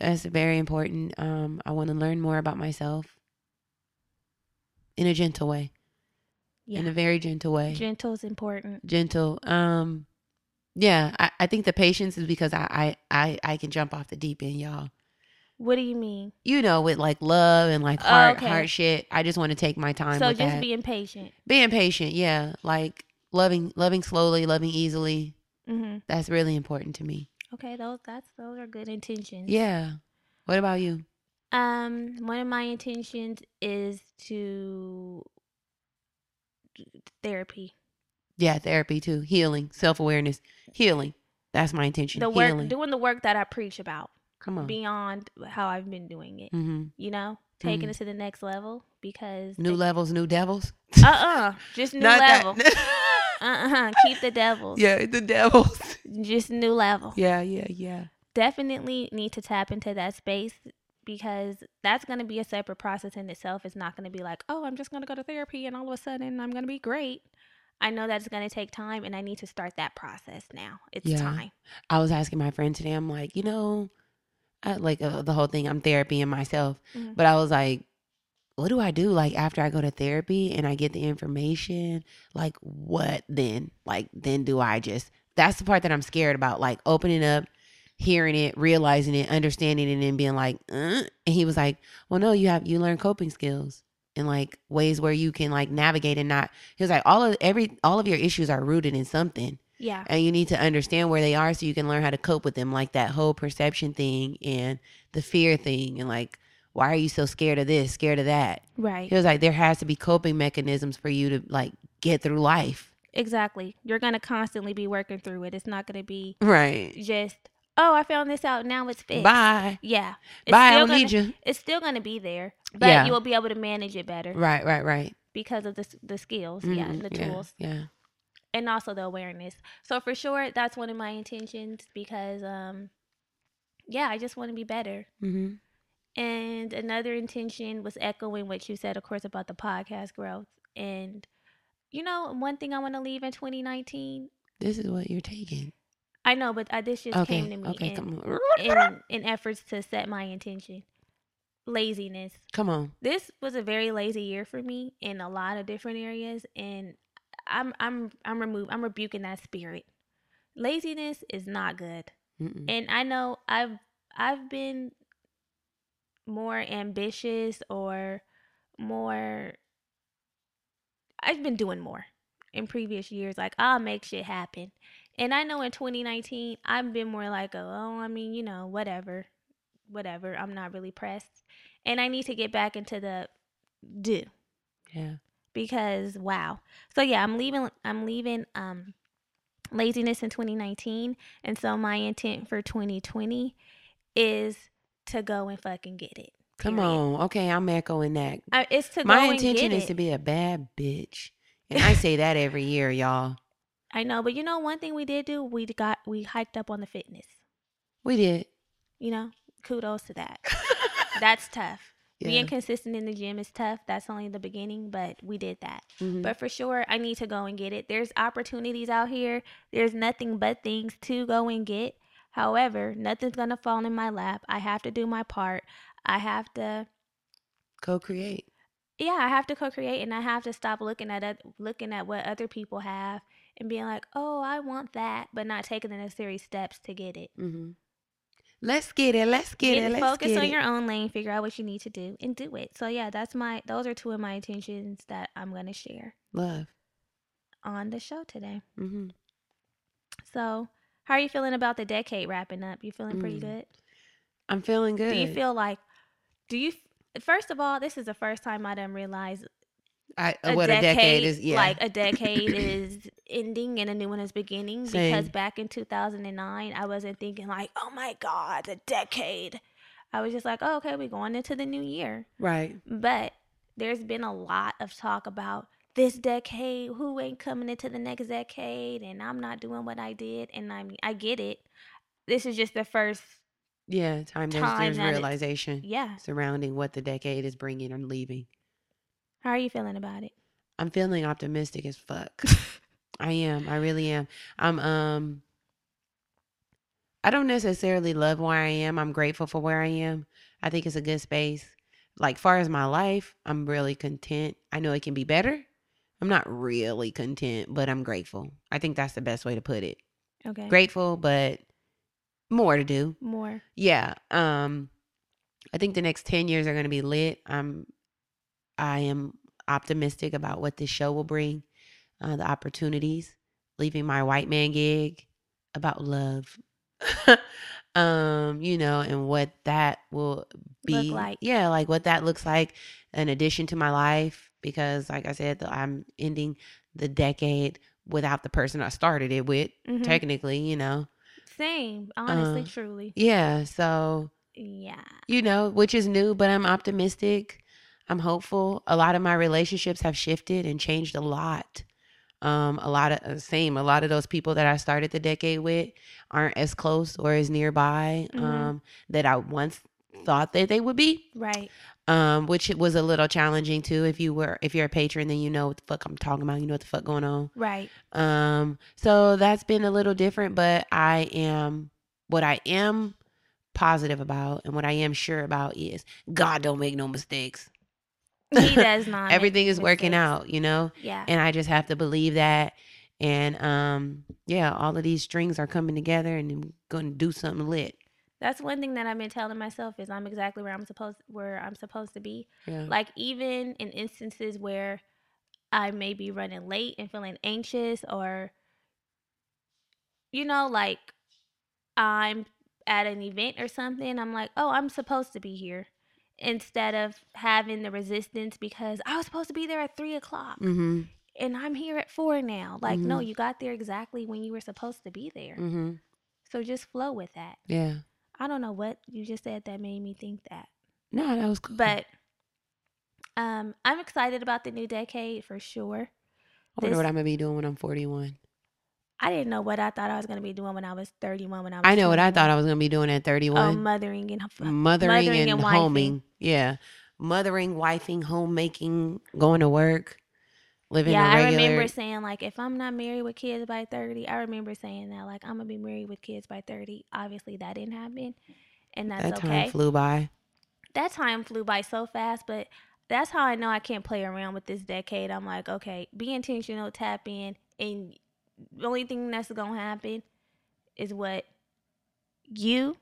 that's very important um i want to learn more about myself in a gentle way Yeah. in a very gentle way Gentle is important. gentle um yeah I, I think the patience is because I, I i i can jump off the deep end y'all What do you mean? you know, with like love and like Oh, heart, okay. heart shit. I just want to take my time so just that. being patient. Being patient, yeah, like loving, loving slowly, loving easily. hmm That's really important to me. Okay, those that's those are good intentions. Yeah. What about you? Um, one of my intentions is to therapy. Yeah, therapy too, healing, self awareness, healing. That's my intention. The work, healing. doing the work that I preach about Come on. beyond how I've been doing it. hmm You know, taking Mhm. it to the next level because New levels, new devils. Uh uh just new Not that- level. uh uh keep the devils. yeah, the devils. Just new level. yeah, yeah, yeah. Definitely need to tap into that space because that's going to be a separate process in itself. It's not going to be like, oh, I'm just going to go to therapy and all of a sudden I'm going to be great. I know that's going to take time and I need to start that process now. It's Yeah. time. I was asking my friend today. I'm like, you know, I, like uh, the whole thing. I'm therapy and myself, Mhm. but I was like, what do I do? Like after I go to therapy and I get the information, like what then? Like then do I just? That's the part that I'm scared about. Like opening up, hearing it, realizing it, understanding it, and then being like, uh? and he was like, well, no, you have you learn coping skills and like ways where you can like navigate and not. He was like, all of every all of your issues are rooted in something Yeah. and you need to understand where they are so you can learn how to cope with them like that whole perception thing and the fear thing and like why are you so scared of this scared of that Right. he was like there has to be coping mechanisms for you to like get through life Exactly. You're going to constantly be working through it. It's not going to be right just, oh, I found this out. Now it's fixed. bye Yeah. It's bye i still don't gonna, need you It's still going to be there, but Yeah. you will be able to manage it better right right right because of the, the skills. Yeah. Mhm, The yeah, tools. yeah and also the awareness. So for sure, that's one of my intentions because, um, yeah, I just want to be better. hmm And another intention was echoing what you said, of course, about the podcast growth. And you know, one thing I want to leave in 2019. This is what you're taking. I know, but uh, this just Okay. came to me. Okay. in, in, in efforts to set my intention. Laziness. Come on. This was a very lazy year for me in a lot of different areas, and I'm I'm I'm remove I'm rebuking that spirit. Laziness is not good. Mm-mm. and I know I've I've been more ambitious or more I've been doing more in previous years like I'll make shit happen. And I know in 2019 I've been more like oh I mean you know whatever whatever I'm not really pressed and I need to get back into the do Yeah. because wow. So yeah, I'm leaving I'm leaving um laziness in 2019 and so my intent for 2020 is to go and fucking get it. Come period. on. Okay. I'm echoing that. I, it's to My intention is it. to be a bad bitch. And I say that every year, y'all. I know, but you know one thing we did do, we got we hiked up on the fitness. We did. You know, kudos to that. That's tough. Yeah. Being consistent in the gym is tough. That's only the beginning, but we did that. Mhm. But for sure, I need to go and get it. There's opportunities out here. There's nothing but things to go and get. However, nothing's going to fall in my lap. I have to do my part. I have to Co-create. yeah, I have to co-create and I have to stop looking at looking at what other people have and being like, "Oh, I want that," but not taking the necessary steps to get it. hmm Let's get it. Let's get, it. Let's focus get on it. your own lane, figure out what you need to do and do it. So yeah, that's my those are two of my intentions that I'm going to share love. on the show today. hmm So, how are you feeling about the decade wrapping up? You feeling pretty Mm, good? I'm feeling good. Do you feel like, do you, first of all, this is the first time I done realized I, uh, what a decade is? Yeah. like a decade is ending and a new one is beginning. Because back in 2009, I wasn't thinking like, oh my God, the decade. I was just like, oh, okay, we're going into the new year. right. But there's been a lot of talk about this decade, who ain't coming into the next decade, and I'm not doing what I did. And I mean, I get it. This is just the first, Yeah. Time. There's, Time there's that realization yeah. surrounding what the decade is bringing and leaving. How are you feeling about it? I'm feeling optimistic as fuck. I am. I really am. I'm um I don't necessarily love where I am. I'm grateful for where I am. I think it's a good space. Like far as my life, I'm really content. I know it can be better. I'm not really content, but I'm grateful. I think that's the best way to put it. Okay. Grateful, but more to do. More. Yeah. Um I think the next 10 years are going to be lit. I'm I am optimistic about what this show will bring, uh, the opportunities, leaving my white man gig about love. um, you know, and what that will be like. Yeah, like what that looks like in addition to my life because like I said, I'm ending the decade without the person I started it with, Mhm. technically, you know. Same. Honestly, Uh, truly. Yeah, so Yeah. you know, which is new, but I'm optimistic. I'm hopeful. A lot of my relationships have shifted and changed a lot. Um, a lot of uh, same. A lot of those people that I started the decade with aren't as close or as nearby Mhm. um, that I once thought that they would be. Right. Um, which was a little challenging too. If you were, if you're a patron, then you know what the fuck I'm talking about. You know what the fuck going on. Right. Um, so that's been a little different, but I am what I am positive about and what I am sure about is God don't make no mistakes. He does not. Everything is working mistakes. out, you know? Yeah. And I just have to believe that. And um, yeah, all of these strings are coming together and I'm gonna do something lit. That's one thing that I've been telling myself is I'm exactly where I'm supposed where I'm supposed to be. Yeah. Like even in instances where I may be running late and feeling anxious or you know, like I'm at an event or something, I'm like, "Oh, I'm supposed to be here." Instead of having the resistance because I was supposed to be there at three o'clock Mm-hmm. and I'm here at four now. Like, no, Mhm. you got there exactly when you were supposed to be there. Mm-hmm. So just flow with that. Yeah. I don't know what you just said that made me think that. No, that was cool. But um I'm excited about the new decade for sure. I wonder this- what I'm gonna be doing when I'm 41. I didn't know what I thought I was gonna be doing when I was 31. When I was I know what I thought I was gonna be doing at Oh, 31. mothering and uh, mothering, mothering and, and homing. Yeah, mothering, wifing, homemaking, going to work, living yeah, a I remember saying like, if I'm not married with kids by 30, I remember saying that like I'm gonna be married with kids by 30. Obviously, that didn't happen, and that's that time okay. flew by. that time flew by so fast, but that's how I know I can't play around with this decade. I'm like, okay, be intentional, tap in, and the only thing that's gonna happen is what you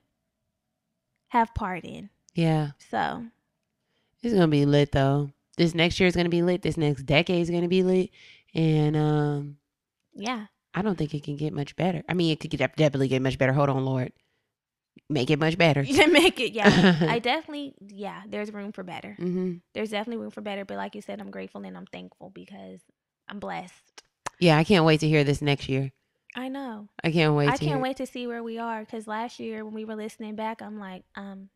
have part in. Yeah, So it's gonna be lit though. This next year is gonna be lit. This next decade is gonna be lit, and um, yeah, I don't think it can get much better. I mean, it could get, definitely get much better. Hold on, Lord, make it much better. you can make it. Yeah, I definitely. Yeah, there's room for better. hmm There's definitely room for better. But like you said, I'm grateful and I'm thankful because I'm blessed. Yeah, I can't wait to hear this next year. I know. I can't wait. I to can't wait to see where we are because last year when we were listening back, I'm like, um,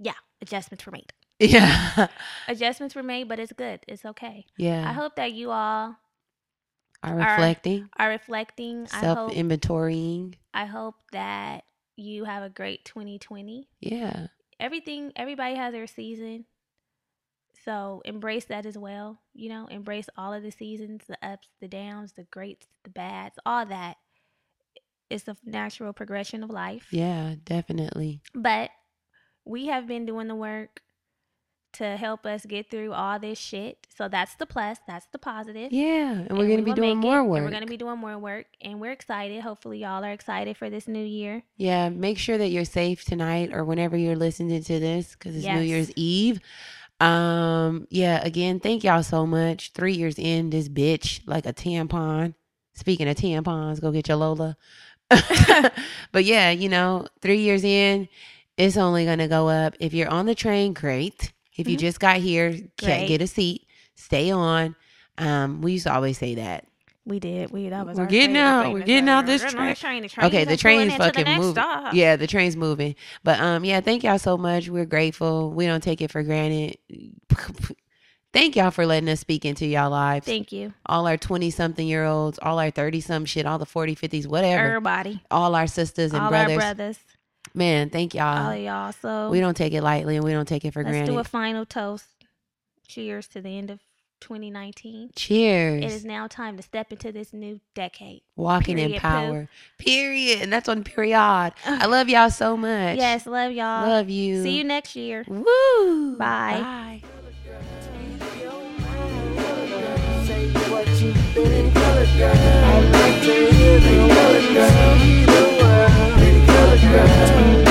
yeah, adjustments were made. Yeah, Adjustments were made, but it's good. It's okay. yeah. I hope that you all Are reflecting, are reflecting. Self inventorying. I hope that you have a great 2020. Yeah, Everything, everybody has their season. So embrace that as well. You know, embrace all of the seasons, the ups, the downs, the greats, the bads, all that. It's a natural progression of life. yeah, definitely. But we have been doing the work to help us get through all this shit. So that's the plus. That's the positive. Yeah, and we're gonna we be doing it, more and work. we're gonna be doing more work, and we're excited. Hopefully, y'all are excited for this new year. Yeah, make sure that you're safe tonight or whenever you're listening to this because it's New Year's Eve. Um, yeah, again, thank y'all so much. Three years in, this bitch like a tampon. Speaking of tampons, go get your Lola. but yeah, you know, three years in, it's only gonna go up. If you're on the train, great. If you Mhm. just got here, ca- Great. get a seat, stay on. Um, we used to always say that. We did. We that was. We're getting out. We're getting out this train. train. The Okay, the train's into the fucking moving. stop. Yeah, the train's moving. But um, yeah, thank y'all so much. We're grateful. We don't take it for granted. thank y'all for letting us speak into y'all lives. Thank you, all our 20 something year olds, all our 30 some shit, all the 40, 50s, whatever. everybody, all our sisters and all brothers. our brothers, Man, thank y'all. of y'all. So we don't take it lightly and we don't take it for let's granted. do a final toast. Cheers to the end of 2019. Cheers. It is now time to step into this new decade. Walking in period, poo. power. Period. And that's on period. I love y'all so much. Yes, love y'all. Love you. See you next year. Woo. Bye. Bye. Say